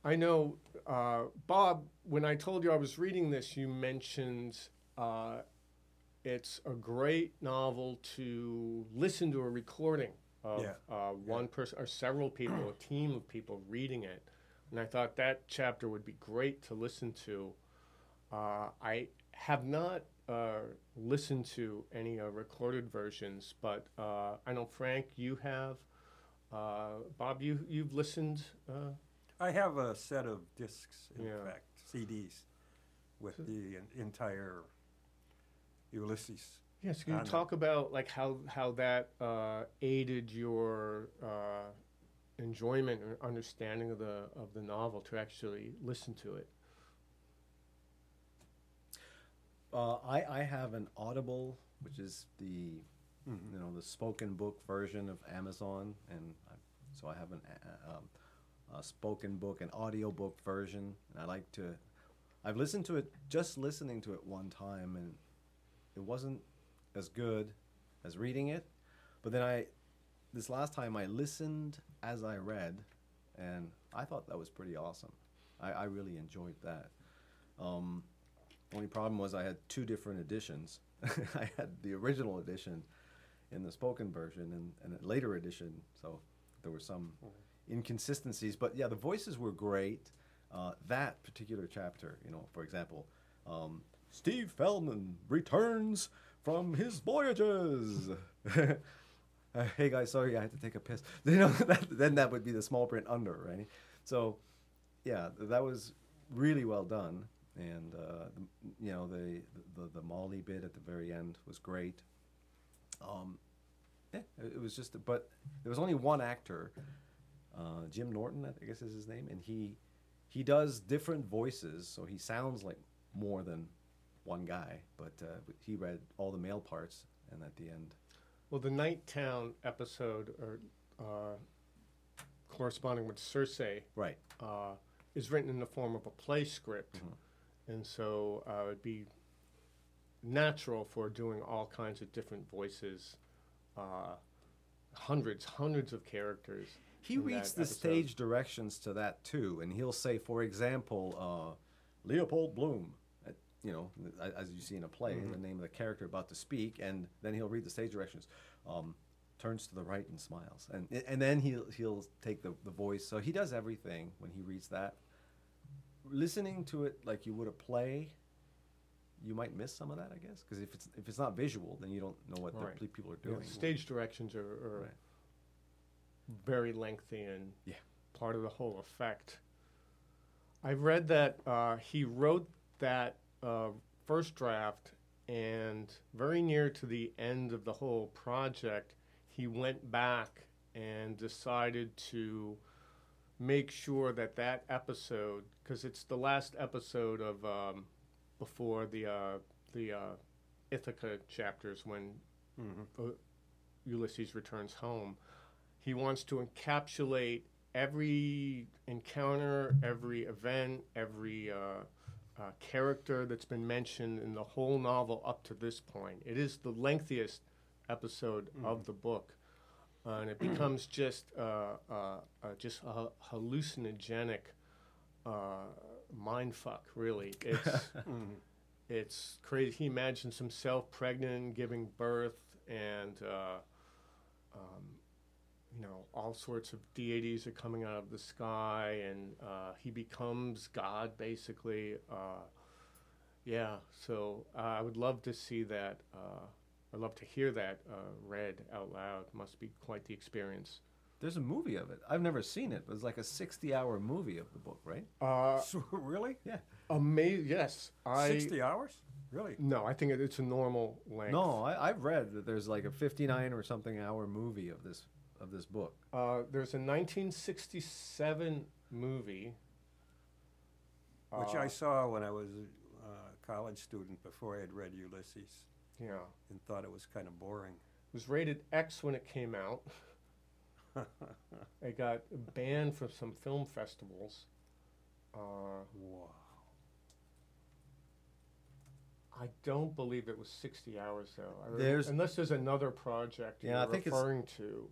S1: I know, uh, Bob, when I told you I was reading this, you mentioned uh, it's a great novel to listen to a recording of
S3: Yeah.
S1: uh, one person or several people, a team of people reading it. And I thought that chapter would be great to listen to. Uh, I have not uh, listened to any uh, recorded versions, but uh, I know Frank, you have. Uh, Bob, you you've listened. Uh,
S3: I have a set of discs, in
S1: Yeah.
S3: fact, CDs, with the en- entire Ulysses.
S1: yes, can you
S3: on it.
S1: talk about like how how that uh, aided your uh, enjoyment or understanding of the of the novel to actually listen to it?
S4: Uh, I, I have an Audible, which is the you know the spoken book version of Amazon, and I, so I have an a, um, a spoken book, an audio book version, and I like to. I've listened to it just listening to it one time, and it wasn't as good as reading it. But then I, this last time I listened as I read, and I thought that was pretty awesome. I, I really enjoyed that. Um, only problem was I had two different editions. I had the original edition in the spoken version and, and a later edition, so there were some inconsistencies. But yeah, the voices were great. Uh, that particular chapter, you know, for example, um, Steve Feldman returns from his voyages. Uh, hey guys, sorry, I had to take a piss. You know, that, then that would be the small print under, right? So, yeah, that was really well done, and uh, you know the, the the Molly bit at the very end was great. Um, yeah, it it was just, but there was only one actor, uh, Jim Norton, I guess is his name, and he he does different voices, so he sounds like more than one guy. But uh, he read all the male parts, and at the end,
S1: Well, the Night Town episode, or uh, corresponding with Circe,
S4: right,
S1: uh, is written in the form of a play script,
S4: Mm-hmm.
S1: And so uh, it'd be natural for doing all kinds of different voices, uh, hundreds, hundreds of characters.
S4: he reads the
S1: episode.
S4: stage directions to that too, and he'll say, for example, uh, Leopold Bloom. You know, as you see in a play,
S1: Mm-hmm.
S4: the name of the character about to speak, and then he'll read the stage directions. Um, turns to the right and smiles, and and then he'll he'll take the, the voice. So he does everything when he reads that. Listening to it like you would a play, you might miss some of that, I guess, because if it's if it's not visual, then you don't know what
S1: Right.
S4: the people are
S1: You know,
S4: doing.
S1: stage directions are, are
S4: Right.
S1: very lengthy and
S4: Yeah.
S1: part of the whole effect. I've read that uh, he wrote that uh, first draft, and very near to the end of the whole project, he went back and decided to make sure that that episode, because it's the last episode of um, before the uh, the uh, Ithaca chapters when uh, Ulysses returns home. He wants to encapsulate every encounter, every event, every uh, uh, character that's been mentioned in the whole novel up to this point. It is the lengthiest episode of the book, uh, and it becomes just uh, uh, uh, just a hallucinogenic uh, mind fuck. Really, it's it's crazy. He imagines himself pregnant, giving birth, and uh, um, you know all sorts of deities are coming out of the sky, and uh, he becomes God basically. Uh, yeah, so uh, I would love to see that. Uh, I'd love to hear that uh, read out loud. Must be quite the experience.
S4: There's a movie of it. I've never seen it, but it's like a 60-hour movie of the book, right?
S1: Uh,
S3: So, really?
S4: Yeah.
S1: amazing. Yes, I.
S3: 60 hours? Really?
S1: No, I think it, it's a normal length.
S4: No, I, I've read that there's like a 59 or something hour movie of this of this book.
S1: Uh, there's a 1967 movie.
S3: Which
S1: uh,
S3: I saw when I was a uh, college student before I had read Ulysses
S1: Yeah.
S3: and thought it was kind of boring.
S1: It was rated X when it came out. it got banned from some film festivals. Uh,
S3: Wow.
S1: I don't believe it was 60 hours though. I
S4: There's-
S1: unless there's another project
S4: Yeah, I
S1: you're
S4: think it's-
S1: referring to.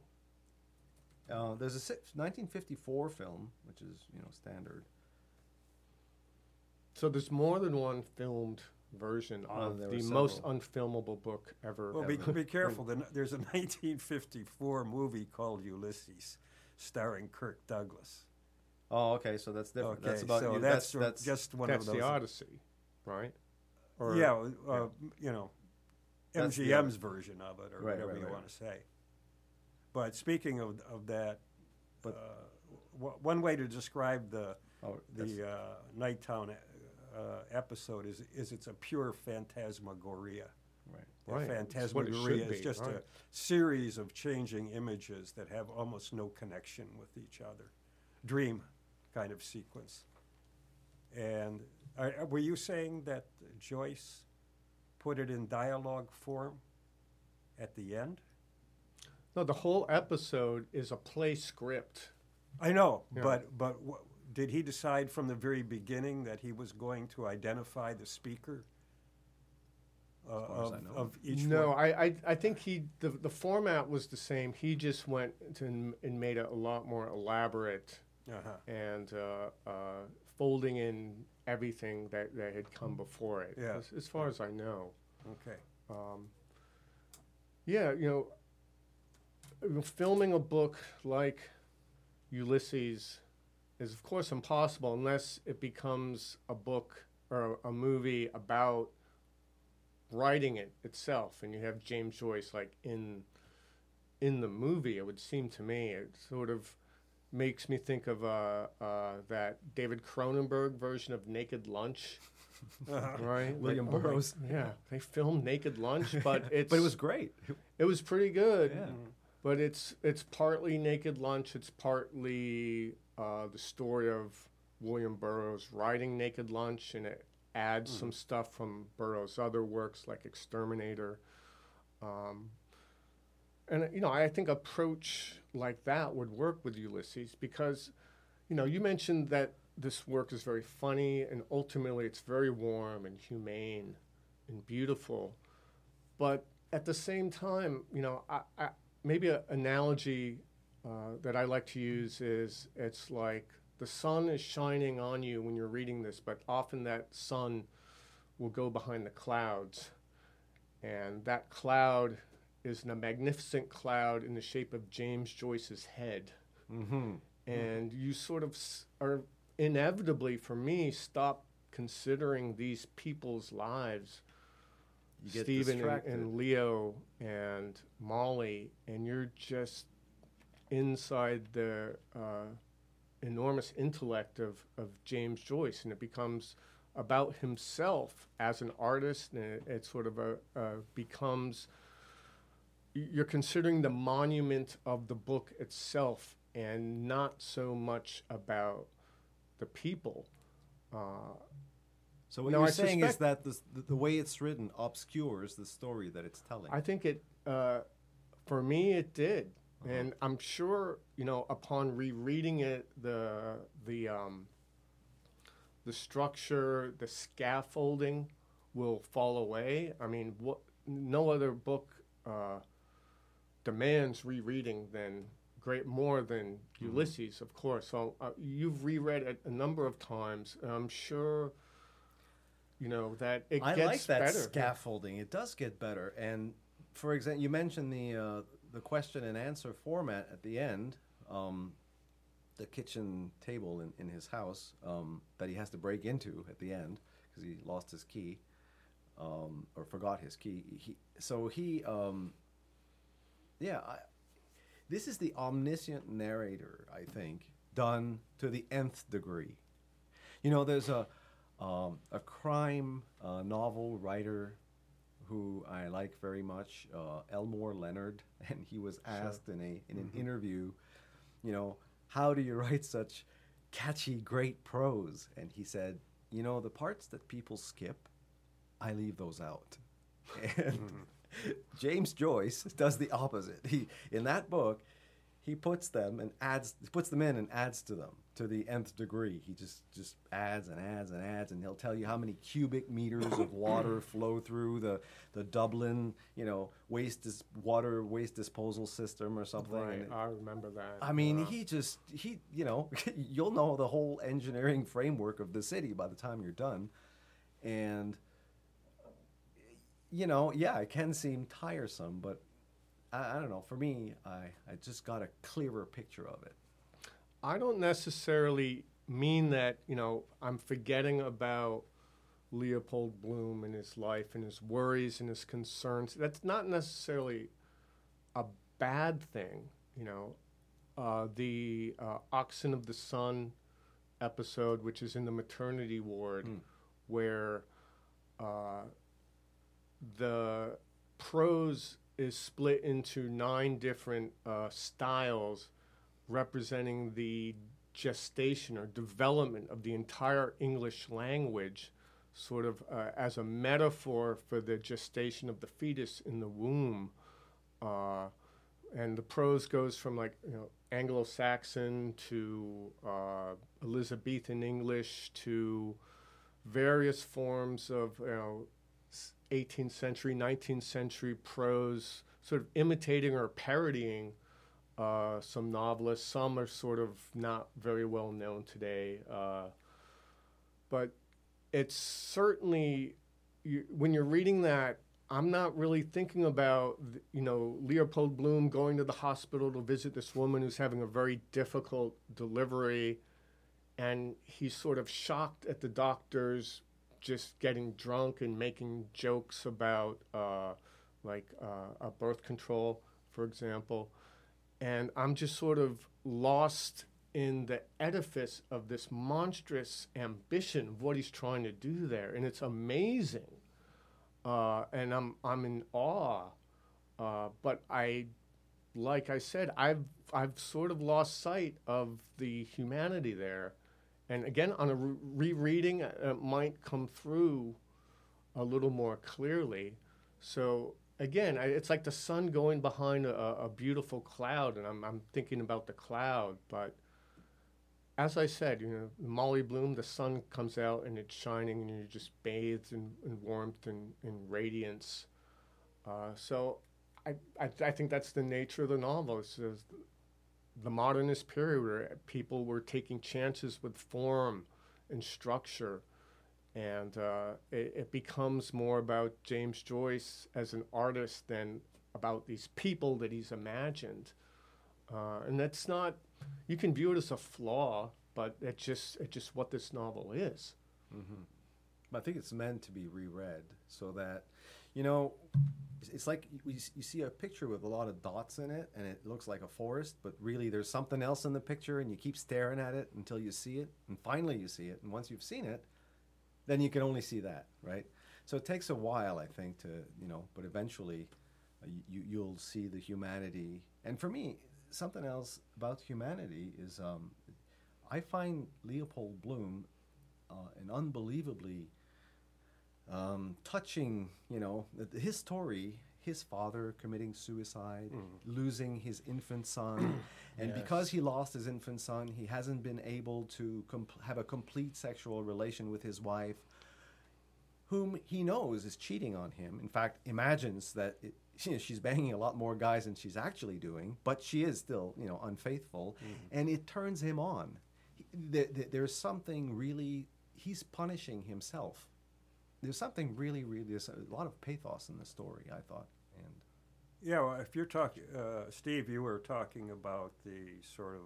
S4: Uh, there's a six, 1954 film, which is you know standard.
S1: So there's more than one filmed version
S4: Oh,
S1: of
S4: there
S1: the
S4: were
S1: most unfilmable book ever.
S3: Well, be,
S1: ever.
S3: be careful. The, there's a 1954 movie called Ulysses, starring Kirk Douglas.
S4: Oh, okay, so that's different.
S3: Okay,
S4: that's about
S3: so
S4: you.
S3: that's,
S4: That's that's,
S3: just one
S1: That's
S3: of those.
S1: the Odyssey, right?
S3: yeah, uh, you know,
S4: That's
S3: MGM's version of it, or
S4: Right,
S3: whatever
S4: right,
S3: you
S4: right.
S3: want to say. But speaking of, of that,
S4: But-
S3: uh, w- one way to describe the
S4: oh, that's-
S3: the uh, Nighttown uh, episode is is it's a pure phantasmagoria.
S4: right.
S3: A
S1: Right,
S3: Phantasmagoria is
S1: be,
S3: just
S1: right.
S3: a series of changing images that have almost no connection with each other. Dream kind of sequence. And were you saying that Joyce put it in dialogue form at the end?
S1: No, the whole episode is a play script.
S3: I know,
S1: Yeah.
S3: but but did he decide from the very beginning that he was going to identify the speaker uh, of, of each
S1: no,
S3: one?
S1: I, I I think he the the format was the same. He just went to, and made it a lot more elaborate
S3: Uh-huh.
S1: and uh, uh, folding in everything that, that had come before it.
S3: Yeah.
S1: As, as far as I know.
S3: Okay.
S1: Um, yeah, you know, filming a book like Ulysses is, of course, impossible unless it becomes a book or a movie about writing it itself, and you have James Joyce like in in the movie. It would seem to me it sort of makes me think of uh, uh, that David Cronenberg version of Naked Lunch. right,
S4: William
S1: Like, oh my-
S4: Burroughs.
S1: yeah, they filmed Naked Lunch, but it's
S4: But it was great.
S1: it was pretty good.
S4: Yeah.
S1: But it's it's partly Naked Lunch. It's partly uh, the story of William Burroughs writing Naked Lunch, and it adds some stuff from Burroughs' other works like Exterminator. Um, and you know, I think approach like that would work with Ulysses because, you know, you mentioned that this work is very funny, and ultimately it's very warm and humane and beautiful. But at the same time, you know, I, I, maybe an analogy uh, that I like to use is it's like the sun is shining on you when you're reading this, but often that sun will go behind the clouds. And that cloud is a magnificent cloud in the shape of James Joyce's head.
S4: Mm-hmm.
S1: And you sort of are inevitably, for me, stop considering these people's lives
S4: You get
S1: Stephen and, and Leo and Molly, and you're just inside the uh, enormous intellect of, of James Joyce, and it becomes about himself as an artist, and it, it sort of a, uh, becomes you're considering the monument of the book itself, and not so much about the people. Uh,
S4: So what
S1: No,
S4: you're
S1: I
S4: saying is that the, the, the way it's written obscures the story that it's telling.
S1: I think it, uh, for me, it did, and I'm sure you know upon rereading it, the the um, the structure, the scaffolding will fall away. I mean, what no other book uh, demands rereading than great more than Ulysses, of course. So uh, you've reread it a number of times, and I'm sure. You know that it
S4: I
S1: gets
S4: like that
S1: better.
S4: scaffolding. It does get better. And for example, you mentioned the uh, the question and answer format at the end. Um, the kitchen table in, in his house um, that he has to break into at the end because he lost his key um, or forgot his key. He, so he, um, yeah, I, this is the omniscient narrator, I think, done to the nth degree. You know, there's a um, a crime uh, novel writer who I like very much, uh, Elmore Leonard, and he was asked in a in an interview, you know, how do you write such catchy, great prose? And he said, you know, the parts that people skip, I leave those out. And James Joyce does the opposite. He in that book, he puts them and adds puts them in and adds to them to the nth degree. He just just adds and adds and adds, and he'll tell you how many cubic meters of water flow through the the Dublin, you know, waste dis- water waste disposal system or something.
S1: Right, I remember that.
S4: I mean, he just he you know you'll know the whole engineering framework of the city by the time you're done, and you know yeah it can seem tiresome, but I, I don't know. For me, I I just got a clearer picture of it.
S1: I don't necessarily mean that, you know, I'm forgetting about Leopold Bloom and his life and his worries and his concerns. That's not necessarily a bad thing, you know. Uh, the uh, Oxen of the Sun episode, which is in the maternity ward, where uh, the prose is split into nine different uh, styles representing the gestation or development of the entire English language, sort of uh, as a metaphor for the gestation of the fetus in the womb. Uh, and the prose goes from like you know Anglo-Saxon to uh, Elizabethan English to various forms of you know 18th century, 19th century prose, sort of imitating or parodying uh, some novelists. Some are sort of not very well known today, uh, but it's certainly you, when you're reading that. I'm not really thinking about, you know, Leopold Bloom going to the hospital to visit this woman who's having a very difficult delivery, and he's sort of shocked at the doctor's just getting drunk and making jokes about uh, like uh, a birth control, for example. And I'm just sort of lost in the edifice of this monstrous ambition of what he's trying to do there. And it's amazing. Uh, and I'm, I'm in awe. Uh, but I, like I said, I've, I've sort of lost sight of the humanity there. And again, on a re- rereading, uh, it might come through a little more clearly. So again, I, it's like the sun going behind a, a beautiful cloud, and I'm, I'm thinking about the cloud. But as I said, you know, Molly Bloom, the sun comes out and it's shining, and you're just bathed in, in warmth and, and radiance. Uh, so I, I, I think that's the nature of the novel. It's the modernist period where people were taking chances with form and structure. And uh, it, it, becomes more about James Joyce as an artist than about these people that he's imagined. Uh, and that's not, you can view it as a flaw, but it's just, it's just what this novel is.
S4: Mm-hmm. I think it's meant to be reread so that, you know, it's like you, see a picture with a lot of dots in it and it looks like a forest but really there's something else in the picture and you keep staring at it until you see it and finally you see it and once you've seen it then you can only see that right? So it takes a while i think to you know but eventually uh, you, you'll see the humanity. And for me something else about humanity is um, i find leopold bloom uh, an unbelievably um, touching, you know, his story, his father committing suicide, mm. losing his infant son. and yes. because he lost his infant son, he hasn't been able to comp- have a complete sexual relation with his wife, whom he knows is cheating on him. In fact, imagines that it, you know, she's banging a lot more guys than she's actually doing, but she is still, you know, unfaithful. Mm. And it turns him on. He, there's something really, he's punishing himself there's something really, really, there's a lot of pathos in the story, I thought. And
S3: yeah, well, if you're talking, uh, Steve, you were talking about the sort of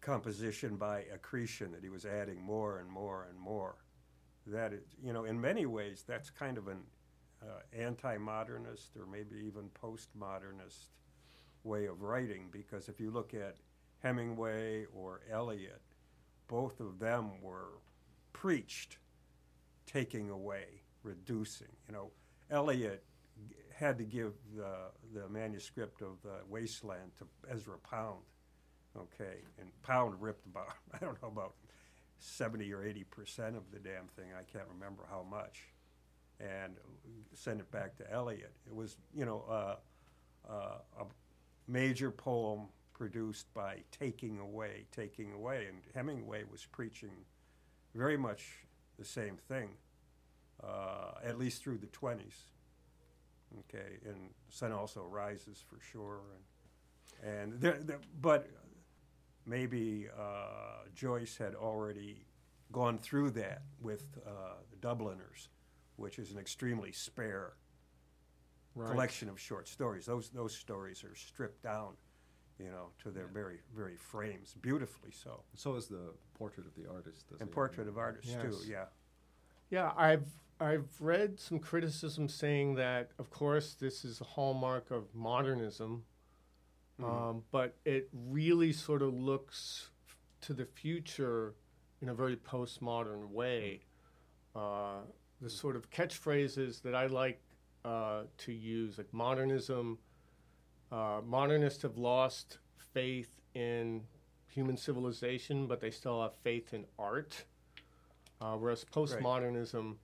S3: composition by accretion that he was adding more and more and more. That is, you know, in many ways, that's kind of an uh, anti-modernist or maybe even post-modernist way of writing. Because if you look at Hemingway or Eliot, both of them were preached taking away, reducing. You know, Eliot had to give the, the manuscript of the Wasteland to Ezra Pound. Okay, and Pound ripped about I don't know about seventy or eighty percent of the damn thing. I can't remember how much, and sent it back to Eliot. It was you know uh, uh, a major poem produced by taking away, taking away, and Hemingway was preaching very much the same thing, uh, at least through the 20s. Okay, and sun also rises for sure, and and there, there, but maybe uh, Joyce had already gone through that with uh, the Dubliners, which is an extremely spare right. collection of short stories. Those those stories are stripped down, you know, to their yeah. very very frames, beautifully so.
S4: So is the portrait of the artist.
S3: And portrait of artists yes. too. Yeah.
S1: Yeah, I've I've read some criticism saying that, of course, this is a hallmark of modernism, mm-hmm. um, but it really sort of looks f- to the future in a very postmodern way. Uh, the sort of catchphrases that I like uh, to use, like modernism, uh, modernists have lost faith in human civilization, but they still have faith in art. Uh, whereas postmodernism right.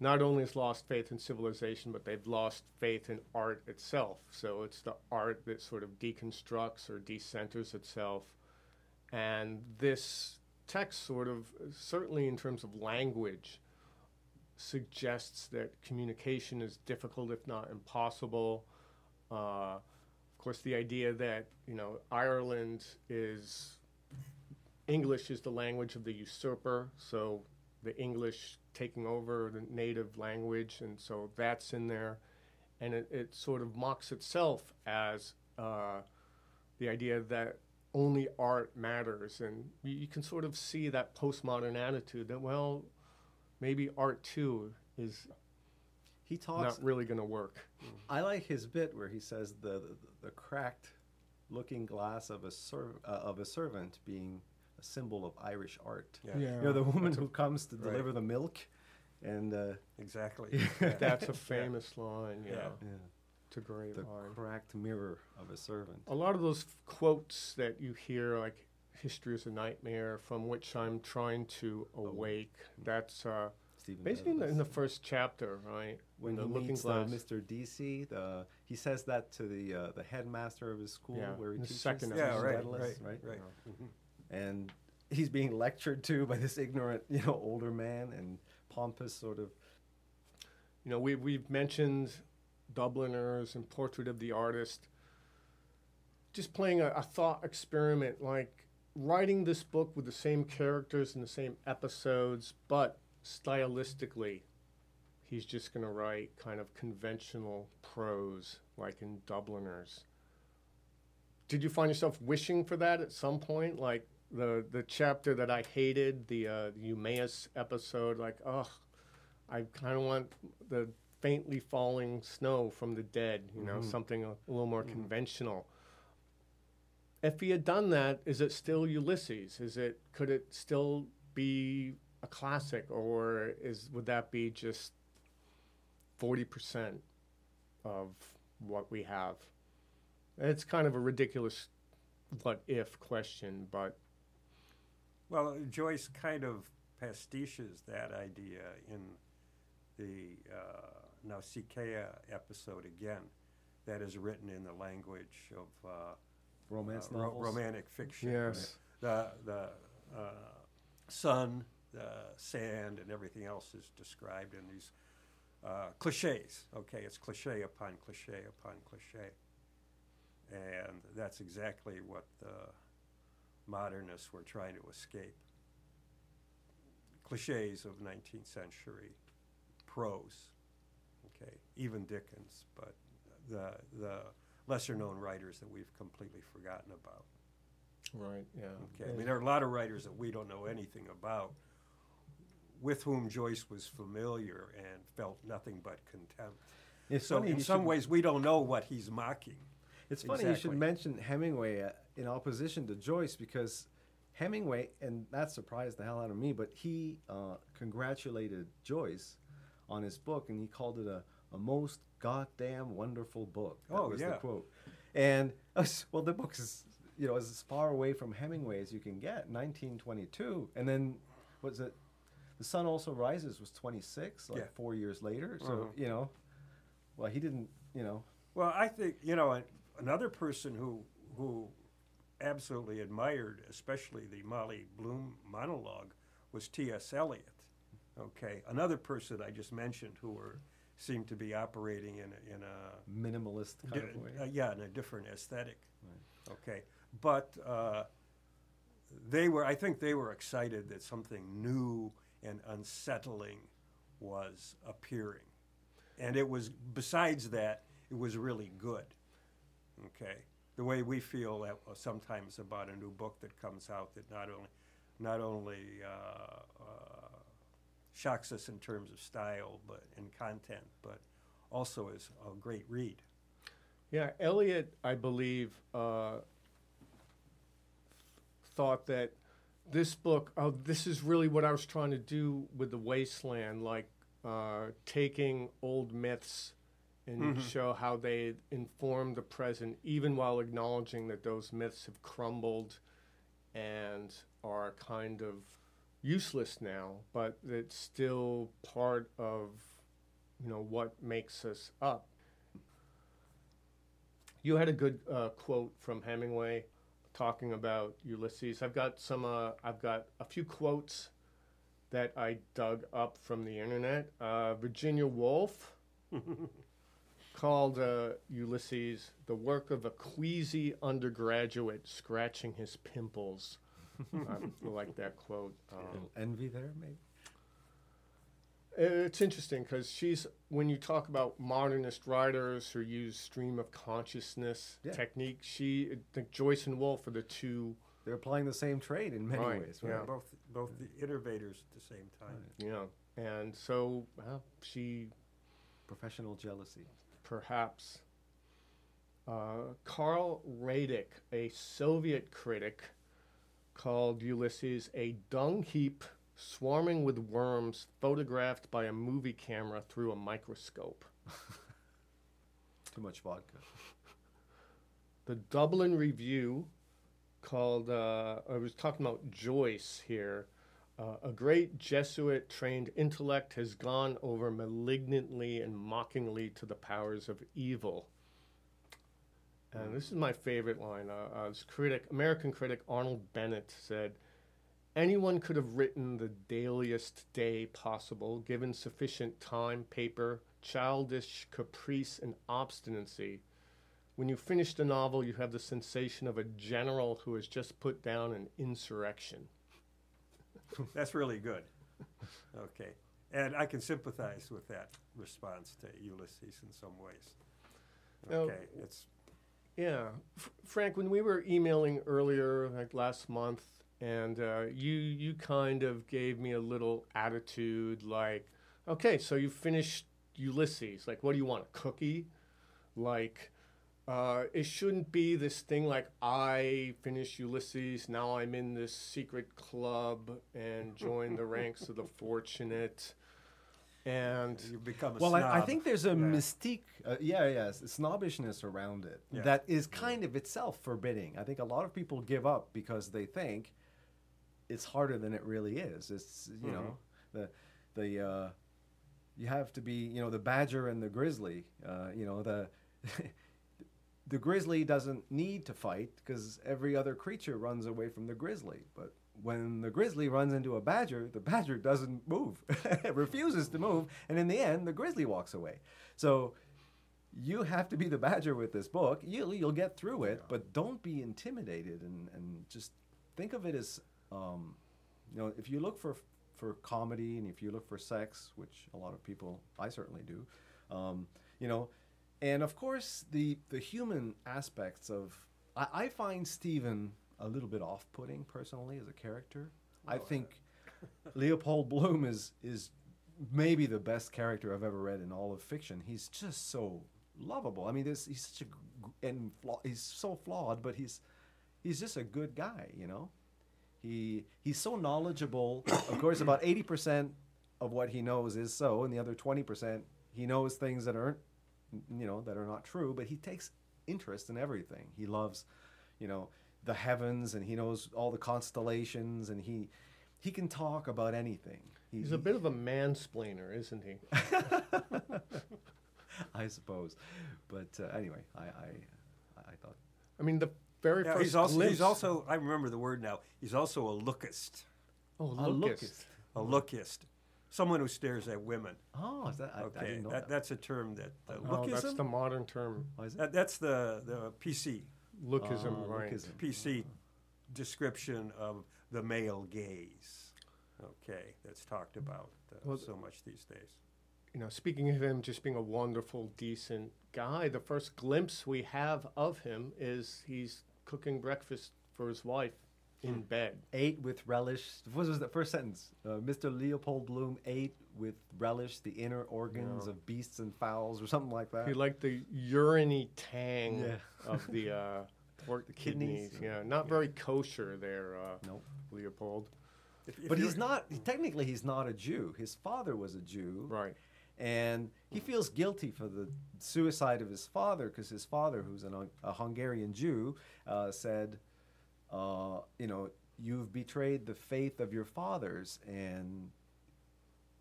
S1: not only has lost faith in civilization, but they've lost faith in art itself. So it's the art that sort of deconstructs or decenters itself. And this text, sort of, certainly in terms of language, suggests that communication is difficult, if not impossible. Uh, of course, the idea that you know Ireland is English is the language of the usurper, so the English taking over the native language, and so that's in there. And it, it sort of mocks itself as uh, the idea that only art matters. And you, you, can sort of see that postmodern attitude that, well, maybe art too is
S4: He talks.
S1: not really going to work.
S4: I like his bit where he says the the, the cracked looking glass of a serv- uh, of a servant being a symbol of Irish art.
S3: Yeah,
S4: You know, the woman who comes to
S3: Right.
S4: deliver the milk, and uh,
S3: exactly. Yeah.
S1: That's a famous line. Yeah,
S3: Yeah.
S4: yeah,
S1: it's a great
S4: the
S1: line.
S4: cracked mirror of a servant.
S1: a lot of those quotes that you hear, like "History is a nightmare," from which I'm trying to awake. That's uh,
S4: Stephen
S1: basically in the, in the first chapter, right?
S4: When
S1: the
S4: he
S1: looking
S4: meets
S1: glass.
S4: uh, Mr. Deasy, the he says that to the uh, the headmaster of his school
S1: Yeah,
S4: where he
S1: the
S4: teaches.
S1: second
S4: the
S3: yeah,
S1: episode.
S3: right,
S4: Dedalus,
S3: right, right, Mhm.
S4: and he's being lectured to by this ignorant, you know, older man and pompous sort of.
S1: You know, we we've mentioned Dubliners and Portrait of the Artist. Just playing a, a thought experiment, like writing this book with the same characters and the same episodes, but stylistically, he's just going to write kind of conventional prose, like in Dubliners. Did you find yourself wishing for that at some point? Like the the chapter that I hated, the uh, the Eumaeus episode, like, ugh, I kind of want the faintly falling snow from the dead, you know,
S4: Mhm.
S1: something a, a little more conventional. If he had done that, is it still Ulysses? Is it could it still be a classic, or is would that be just forty percent of what we have? It's kind of a ridiculous what if question, but
S3: Well, Joyce kind of pastiches that idea in the uh, Nausicaa episode again, that is written in the language of uh,
S4: Romance
S3: uh, ro- romantic fiction.
S1: yes,
S3: The the uh, sun, the sand, and everything else is described in these uh, cliches. Okay, it's cliche upon cliche upon cliche, and that's exactly what the modernists were trying to escape. Cliches of 19th century prose. Okay, even Dickens, but the the lesser known writers that we've completely forgotten about.
S1: right, yeah.
S3: Okay, I mean, there are a lot of writers that we don't know anything about, with whom Joyce was familiar and felt nothing but contempt.
S4: It's
S3: So,
S4: funny.
S3: in some
S4: should-
S3: we we don't know what he's mocking.
S4: It's funny you should mention Hemingway uh, in opposition to Joyce because Hemingway, and that surprised the hell out of me, but he uh, congratulated Joyce on his book and he called it a, a most goddamn wonderful book. That
S3: Oh,
S4: was
S3: yeah.
S4: the quote. And, uh, well, the book is, you know, as far away from Hemingway as you can get, 1922. And then, was it, The Sun Also Rises was 26, like
S3: Yeah.
S4: four years later. So,
S3: Uh-huh.
S4: you know, well, he didn't, you know,
S3: Well, I think you know another person who who absolutely admired, especially the Molly Bloom monologue, was T.S. Eliot. Okay, another person I just mentioned who were seemed to be operating in a, in a
S4: minimalist kind
S3: Di-
S4: of way.
S3: uh, yeah, in a different aesthetic. Okay, but uh, they were. I think they were excited that something new and unsettling was appearing, and it was. Besides that, it was really good. Okay, the way we feel uh, sometimes about a new book that comes out that not only not only uh, uh, shocks us in terms of style, but in content, but also is a great read.
S1: Yeah, Eliot, I believe, uh, thought that this book, oh, this is really what I was trying to do with the Wasteland, like uh, taking old myths and show how they inform the present, even while acknowledging that those myths have crumbled and are kind of useless now, but it's still part of, you know, what makes us up. You had a good uh, quote from Hemingway talking about Ulysses. I've got some. Uh, I've got a few quotes that I dug up from the internet. Uh, Virginia Woolf called uh, Ulysses the work of a queasy undergraduate scratching his pimples. I like that quote. Um,
S4: little envy there, maybe.
S1: It's interesting because she's when you talk about modernist writers who use stream of consciousness
S4: Yeah.
S1: technique. She, I think Joyce and Woolf are the two.
S4: They're applying the same trade in many
S1: Right,
S4: ways.
S1: yeah.
S3: both both the innovators at the same time.
S1: You know, And so well, she
S4: Professional jealousy.
S1: perhaps. Uh, Karl Radek, a Soviet critic, called Ulysses a dung heap swarming with worms photographed by a movie camera through a microscope.
S4: Too much vodka.
S1: The Dublin Review called, uh, I was talking about Joyce here. Uh, a great Jesuit trained intellect has gone over malignantly and mockingly to the powers of evil. And this is my favorite line. Uh, uh, this critic, American critic Arnold Bennett said, Anyone could have written the dailiest day possible, given sufficient time, paper, childish caprice, and obstinacy. When you finish the novel, you have the sensation of a general who has just put down an insurrection.
S3: That's really good. Okay. And I can sympathize with that response to Ulysses in some ways.
S1: Now-
S3: Okay. It's
S1: Yeah, F- Frank. When we were emailing earlier, like last month, and uh, you you kind of gave me a little attitude, like, okay, so you finished Ulysses. Like, what do you want? A cookie? Like, uh, it shouldn't be this thing like I finished Ulysses. Now I'm in this secret club and join the ranks of the fortunate. And
S3: you become a
S4: Well, I, I think there's a
S3: Yeah.
S4: mystique, uh, yeah, yes, snobbishness around it
S3: Yeah.
S4: that is kind of itself forbidding. I think a lot of people give up because they think it's harder than it really is. It's you know the the uh, you have to be you know the badger and the grizzly. Uh, you know the the grizzly doesn't need to fight because every other creature runs away from the grizzly, but when the grizzly runs into a badger, the badger doesn't move, it refuses to move, and in the end, the grizzly walks away. So you have to be the badger with this book. You'll, you'll get through it, but don't be intimidated and, and just think of it as, um, you know, if you look for for comedy and if you look for sex, which a lot of people, I certainly do, um, you know, and of course the the human aspects of, I, I find Stephen a little bit off-putting personally as a character. I think Leopold Bloom is is maybe the best character I've ever read in all of fiction. He's just so lovable. I mean, this he's such a and flaw, he's so flawed, but he's he's just a good guy, you know. He he's so knowledgeable. of course, about eighty percent of what he knows is so, and the other twenty percent he knows things that aren't, you know, that are not true. But he takes interest in everything. He loves, you know, the heavens, and he knows all the constellations, and he he can talk about anything. He,
S1: he's a bit of a mansplainer, isn't he?
S4: I suppose. But uh, anyway, I, I I thought
S1: I mean, the very
S3: Yeah,
S1: first
S3: he's also
S1: glimpse.
S3: he's also I remember the word now. He's also a lookist.
S1: oh,
S4: a
S1: lookist.
S4: lookist.
S3: A lookist. Someone who stares at women.
S4: Oh, is that I, I
S3: Okay,
S4: didn't know
S3: that,
S4: that.
S3: that's a term that uh,
S1: Oh, that's the modern term.
S4: Oh, is it?
S3: that, that's the the PC
S1: Lookism,
S4: Ah,
S1: right?
S4: lookism.
S3: PC description of the male gaze. Okay, that's talked about uh,
S1: Well,
S3: so much these days.
S1: You know, speaking of him just being a wonderful, decent guy, the first glimpse we have of him is he's cooking breakfast for his wife in bed.
S4: ate with relish. What was the first sentence? Uh, Mr. Leopold Bloom ate with relish the inner organs
S1: Yeah.
S4: of beasts and fowls, or something like that.
S1: He liked the uriny tang
S4: Yeah.
S1: of the uh, pork
S4: The kidneys.
S1: kidneys. Yeah, not very kosher there, uh,
S4: Nope.
S1: Leopold.
S3: If- if
S4: But he's not. Technically, he's not a Jew. His father was a Jew,
S1: Right.
S4: And he feels guilty for the suicide of his father because his father, who's an, a Hungarian Jew, uh, said, uh, "You know, you've betrayed the faith of your fathers." And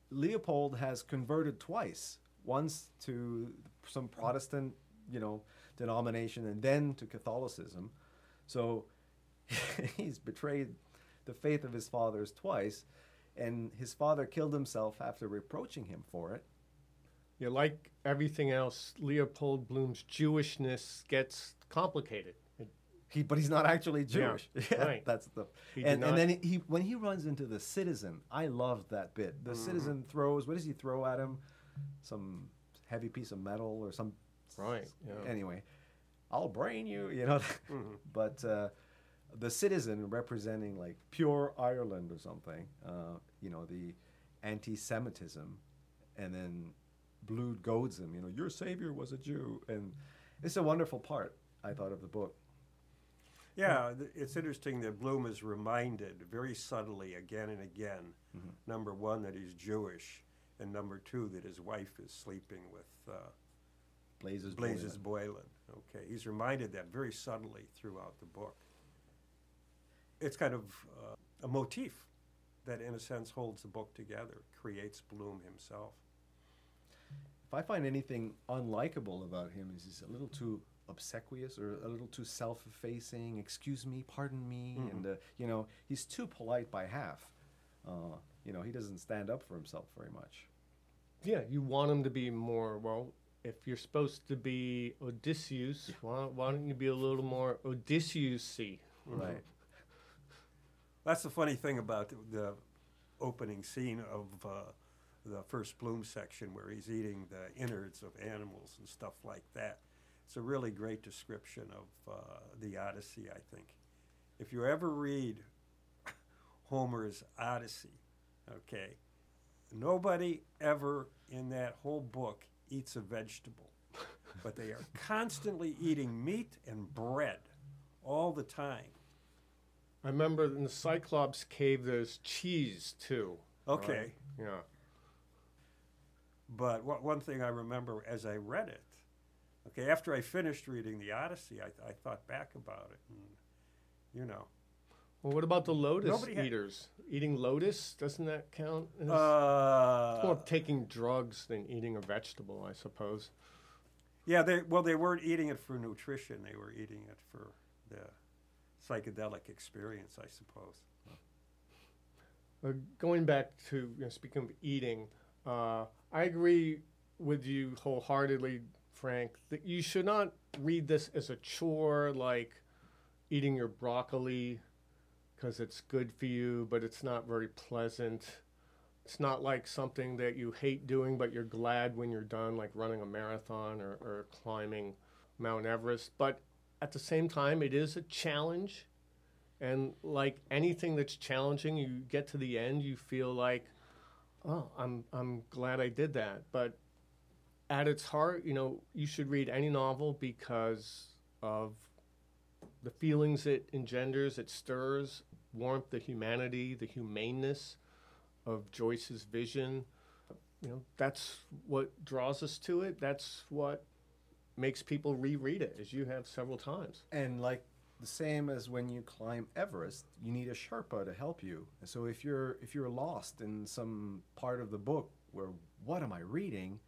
S4: Leopold has converted twice. Once to some Protestant, you know, denomination, and then to Catholicism. So he's betrayed the faith of his fathers twice, and his father killed himself after reproaching him for it.
S1: Yeah, like everything else, Leopold Bloom's Jewishness gets complicated. It,
S4: He, but he's not actually Jewish. Yeah,
S1: right.
S4: That's the.
S1: He
S4: And, and then he when he runs into the citizen, I loved that bit. The citizen throws. What does he throw at him? Some heavy piece of metal or some.
S1: Right, yeah.
S4: Anyway, I'll brain you. You know. but uh, the citizen representing like pure Ireland or something. Uh, you know the. anti-Semitism, and then Bloom goads him. You know, your savior was a Jew, and it's a wonderful part I thought of the book.
S3: Yeah, th- it's interesting that Bloom is reminded very subtly again and again number one, that he's Jewish, and number two, that his wife is sleeping with uh,
S4: Blazes,
S3: Blazes
S4: Boylan.
S3: Boylan. Okay, he's reminded that very subtly throughout the book. It's kind of uh, a motif that, in a sense, holds the book together, creates Bloom himself.
S4: If I find anything unlikable about him, is he's a little too obsequious or a little too self-effacing. Excuse me, pardon me, and uh, you know he's too polite by half. Uh, you know he doesn't stand up for himself very much.
S1: Yeah, you want him to be more, well, if you're supposed to be Odysseus, why, why don't you be a little more Odysseus-y?
S4: Right.
S3: That's the funny thing about the, the opening scene of uh, the first Bloom section where he's eating the innards of animals and stuff like that. It's a really great description of uh, the Odyssey, I think. If you ever read Homer's Odyssey, okay, nobody ever in that whole book eats a vegetable, but they are constantly eating meat and bread all the time.
S1: I remember in the Cyclops cave, there's cheese too.
S3: Okay.
S1: right? Yeah.
S3: But one one thing I remember as I read it, okay, after I finished reading the Odyssey, I, I thought back about it. And, you know,
S1: Well, what about the lotus
S3: Nobody
S1: eaters? Eating lotus, doesn't that count? as-
S3: uh,
S1: it's more taking drugs than eating a vegetable, I suppose.
S3: yeah, they well, they weren't eating it for nutrition; they were eating it for the psychedelic experience, I suppose.
S1: Uh, going back to you know, speaking of eating, uh, I agree with you wholeheartedly, Frank, that you should not read this as a chore like eating your broccoli because it's good for you, but it's not very pleasant. It's not like something that you hate doing, but you're glad when you're done, like running a marathon or, or climbing Mount Everest. But at the same time, it is a challenge. And like anything that's challenging, you get to the end, you feel like, oh, I'm I'm glad I did that. But at its heart, you know, you should read any novel because of the feelings it engenders, it stirs, warmth, the humanity, the humaneness of Joyce's vision. You know, that's what draws us to it. That's what makes people reread it, as you have several times.
S4: And like the same as when you climb Everest, you need a Sherpa to help you. So if you're if you're lost in some part of the book where what am I reading?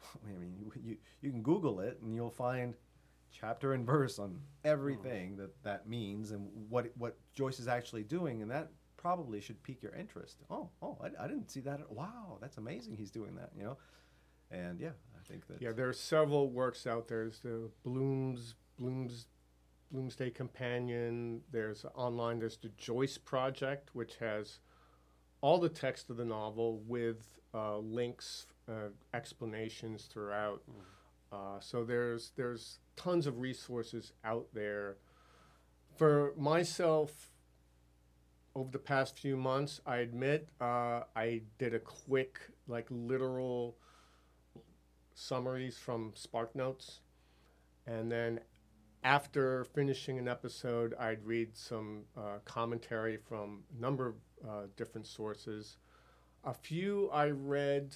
S4: I mean, you, you, you can Google it and you'll find chapter and verse on everything that that means and what what Joyce is actually doing, and that probably should pique your interest. Oh, oh, I, I didn't see that. Wow, that's amazing. He's doing that, you know. And yeah, I think that
S1: Yeah, there are several works out there. There's the Bloom's Bloom's Bloomsday Companion. There's online. There's the Joyce Project, which has all the text of the novel with uh, links, uh, explanations throughout. Uh, so there's there's tons of resources out there. For myself, over the past few months, I admit uh, I did a quick, like literal summaries from SparkNotes. And then after finishing an episode, I'd read some uh, commentary from a number of uh, different sources. A few I read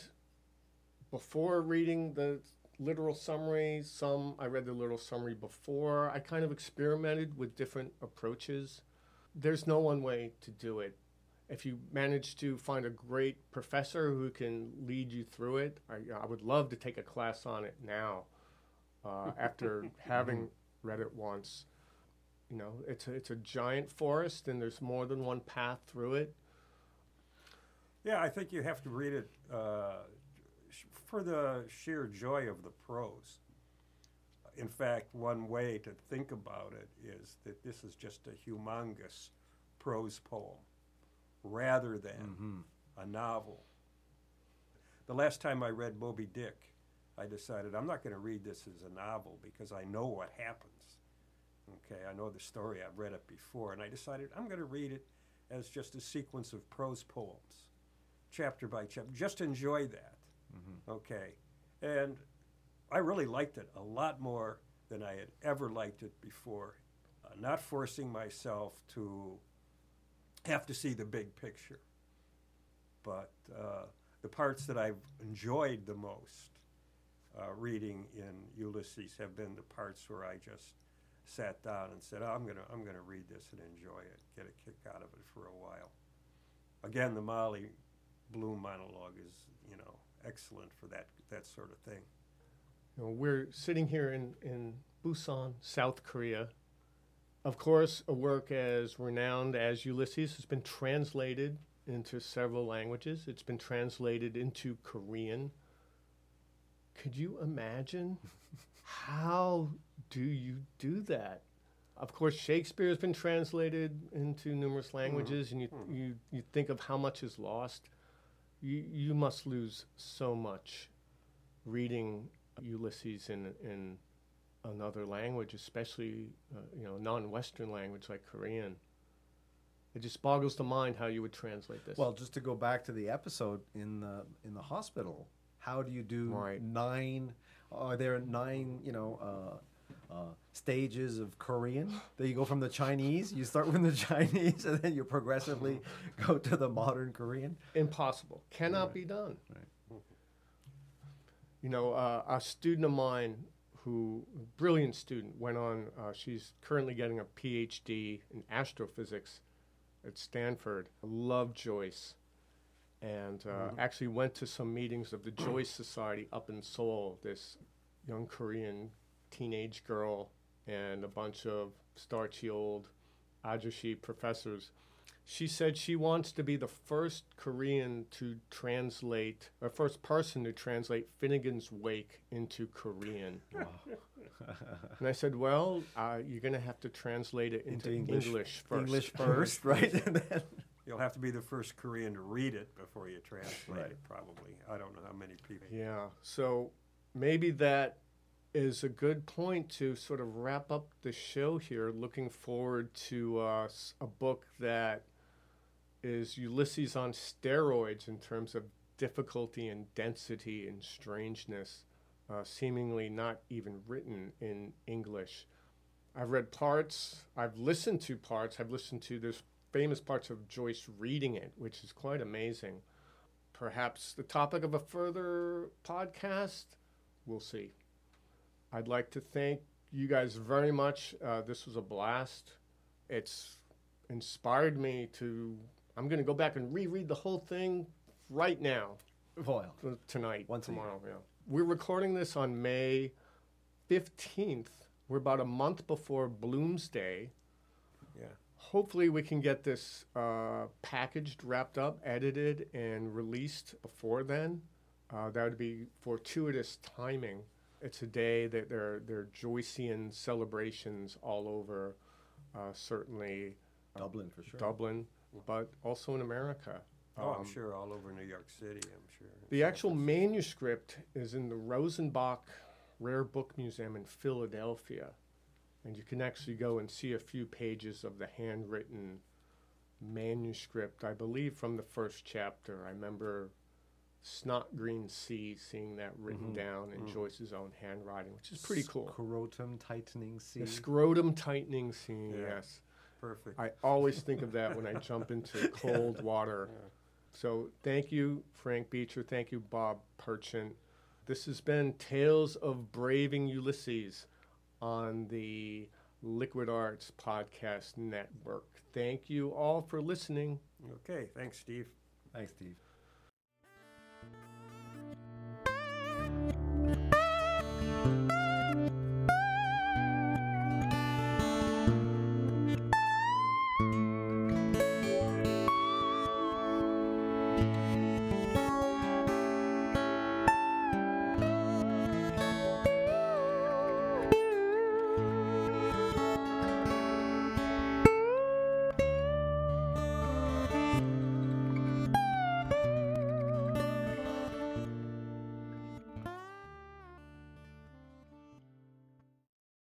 S1: before reading the literal summary, some I read the literal summary before. I kind of experimented with different approaches. There's no one way to do it if you manage to find a great professor who can lead you through it, I, I would love to take a class on it now. Uh, after having read it once, you know, it's a, it's a giant forest, and there's more than one path through it.
S3: Yeah, I think you have to read it uh, sh- for the sheer joy of the prose. In fact, one way to think about it is that this is just a humongous prose poem rather than a novel. The last time I read Moby Dick, I decided I'm not going to read this as a novel because I know what happens. Okay, I know the story, I've read it before, and I decided I'm going to read it as just a sequence of prose poems. chapter by chapter. Just enjoy that. Okay. And I really liked it a lot more than I had ever liked it before. Uh, not forcing myself to have to see the big picture. But uh, the parts that I've enjoyed the most uh, reading in Ulysses have been the parts where I just sat down and said, oh, "I'm gonna, I'm gonna read this and enjoy it, get a kick out of it for a while." Again, the Molly Bloom monologue is, you know, excellent for that that sort of thing.
S1: You know, we're sitting here in, in Busan, South Korea. Of course, a work as renowned as Ulysses has been translated into several languages. It's been translated into Korean. Could you imagine? How do you do that? Of course, Shakespeare has been translated into numerous languages, and you, you, you think of how much is lost. You, you must lose so much reading Ulysses in, in another language, especially uh, you know non-Western language like Korean. It just boggles the mind how you would translate this.
S4: Well, just to go back to the episode in the in the hospital, how do you do
S1: Right.
S4: nine? Are there nine? You know. Uh, uh, stages of Korean. That you go from the Chinese. You start with the Chinese, and then you progressively go to the modern Korean.
S1: impossible, cannot be done. Right. You know, uh, a student of mine who, brilliant student, went on. Uh, she's currently getting a PhD in astrophysics at Stanford. I love Joyce, and uh, actually went to some meetings of the Joyce Society up in Seoul. This young Korean teenage girl and a bunch of starchy old Ajashi professors. She said she wants to be the first Korean to translate, or first person to translate Finnegans Wake into Korean. and I said, well, uh, you're going to have to translate it into,
S4: Into
S1: English,
S4: English-
S1: first.
S4: English first, right? And then
S3: You'll have to be the first Korean to read it before you translate
S4: Right.
S3: it, probably. I don't know how many people.
S1: Yeah. So maybe that is a good point to sort of wrap up the show here. Looking forward to uh, s- a book that is Ulysses on steroids in terms of difficulty and density and strangeness, uh, seemingly not even written in English. I've read parts, I've listened to parts, I've listened to there's famous parts of Joyce reading it, which is quite amazing. Perhaps the topic of a further podcast, we'll see. I'd like to thank you guys very much. Uh, this was a blast. It's inspired me to. I'm going to go back and reread the whole thing right now,
S4: Well,
S1: tonight,
S4: Once
S1: tomorrow. Yeah. We're recording this on May 15th. We're about a month before Bloomsday. Hopefully, we can get this uh, packaged, wrapped up, edited, and released before then. Uh, that would be fortuitous timing. It's a day that there, there are Joycean celebrations all over, uh, certainly
S4: Dublin for sure.
S1: Dublin, but also in America.
S3: Oh, I'm
S1: Um,
S3: sure all over New York City, I'm sure.
S1: The actual manuscript is in the Rosenbach Rare Book Museum in Philadelphia. And you can actually go and see a few pages of the handwritten manuscript, I believe from the first chapter. I remember Snot Green Sea, seeing that written
S4: Mhm.
S1: down in Joyce's own handwriting, which is pretty cool.
S4: Scrotum tightening sea.
S1: The scrotum tightening scene,
S3: Yeah.
S1: yes.
S3: Perfect.
S1: I always think of that when I jump into cold water. So thank you, Frank Beecher. Thank you, Bob Perchant. This has been Tales of Brave Ulysses on the Liquid Arts Podcast Network. Thank you all for listening.
S3: Okay, thanks, Steve.
S4: Thanks, Steve.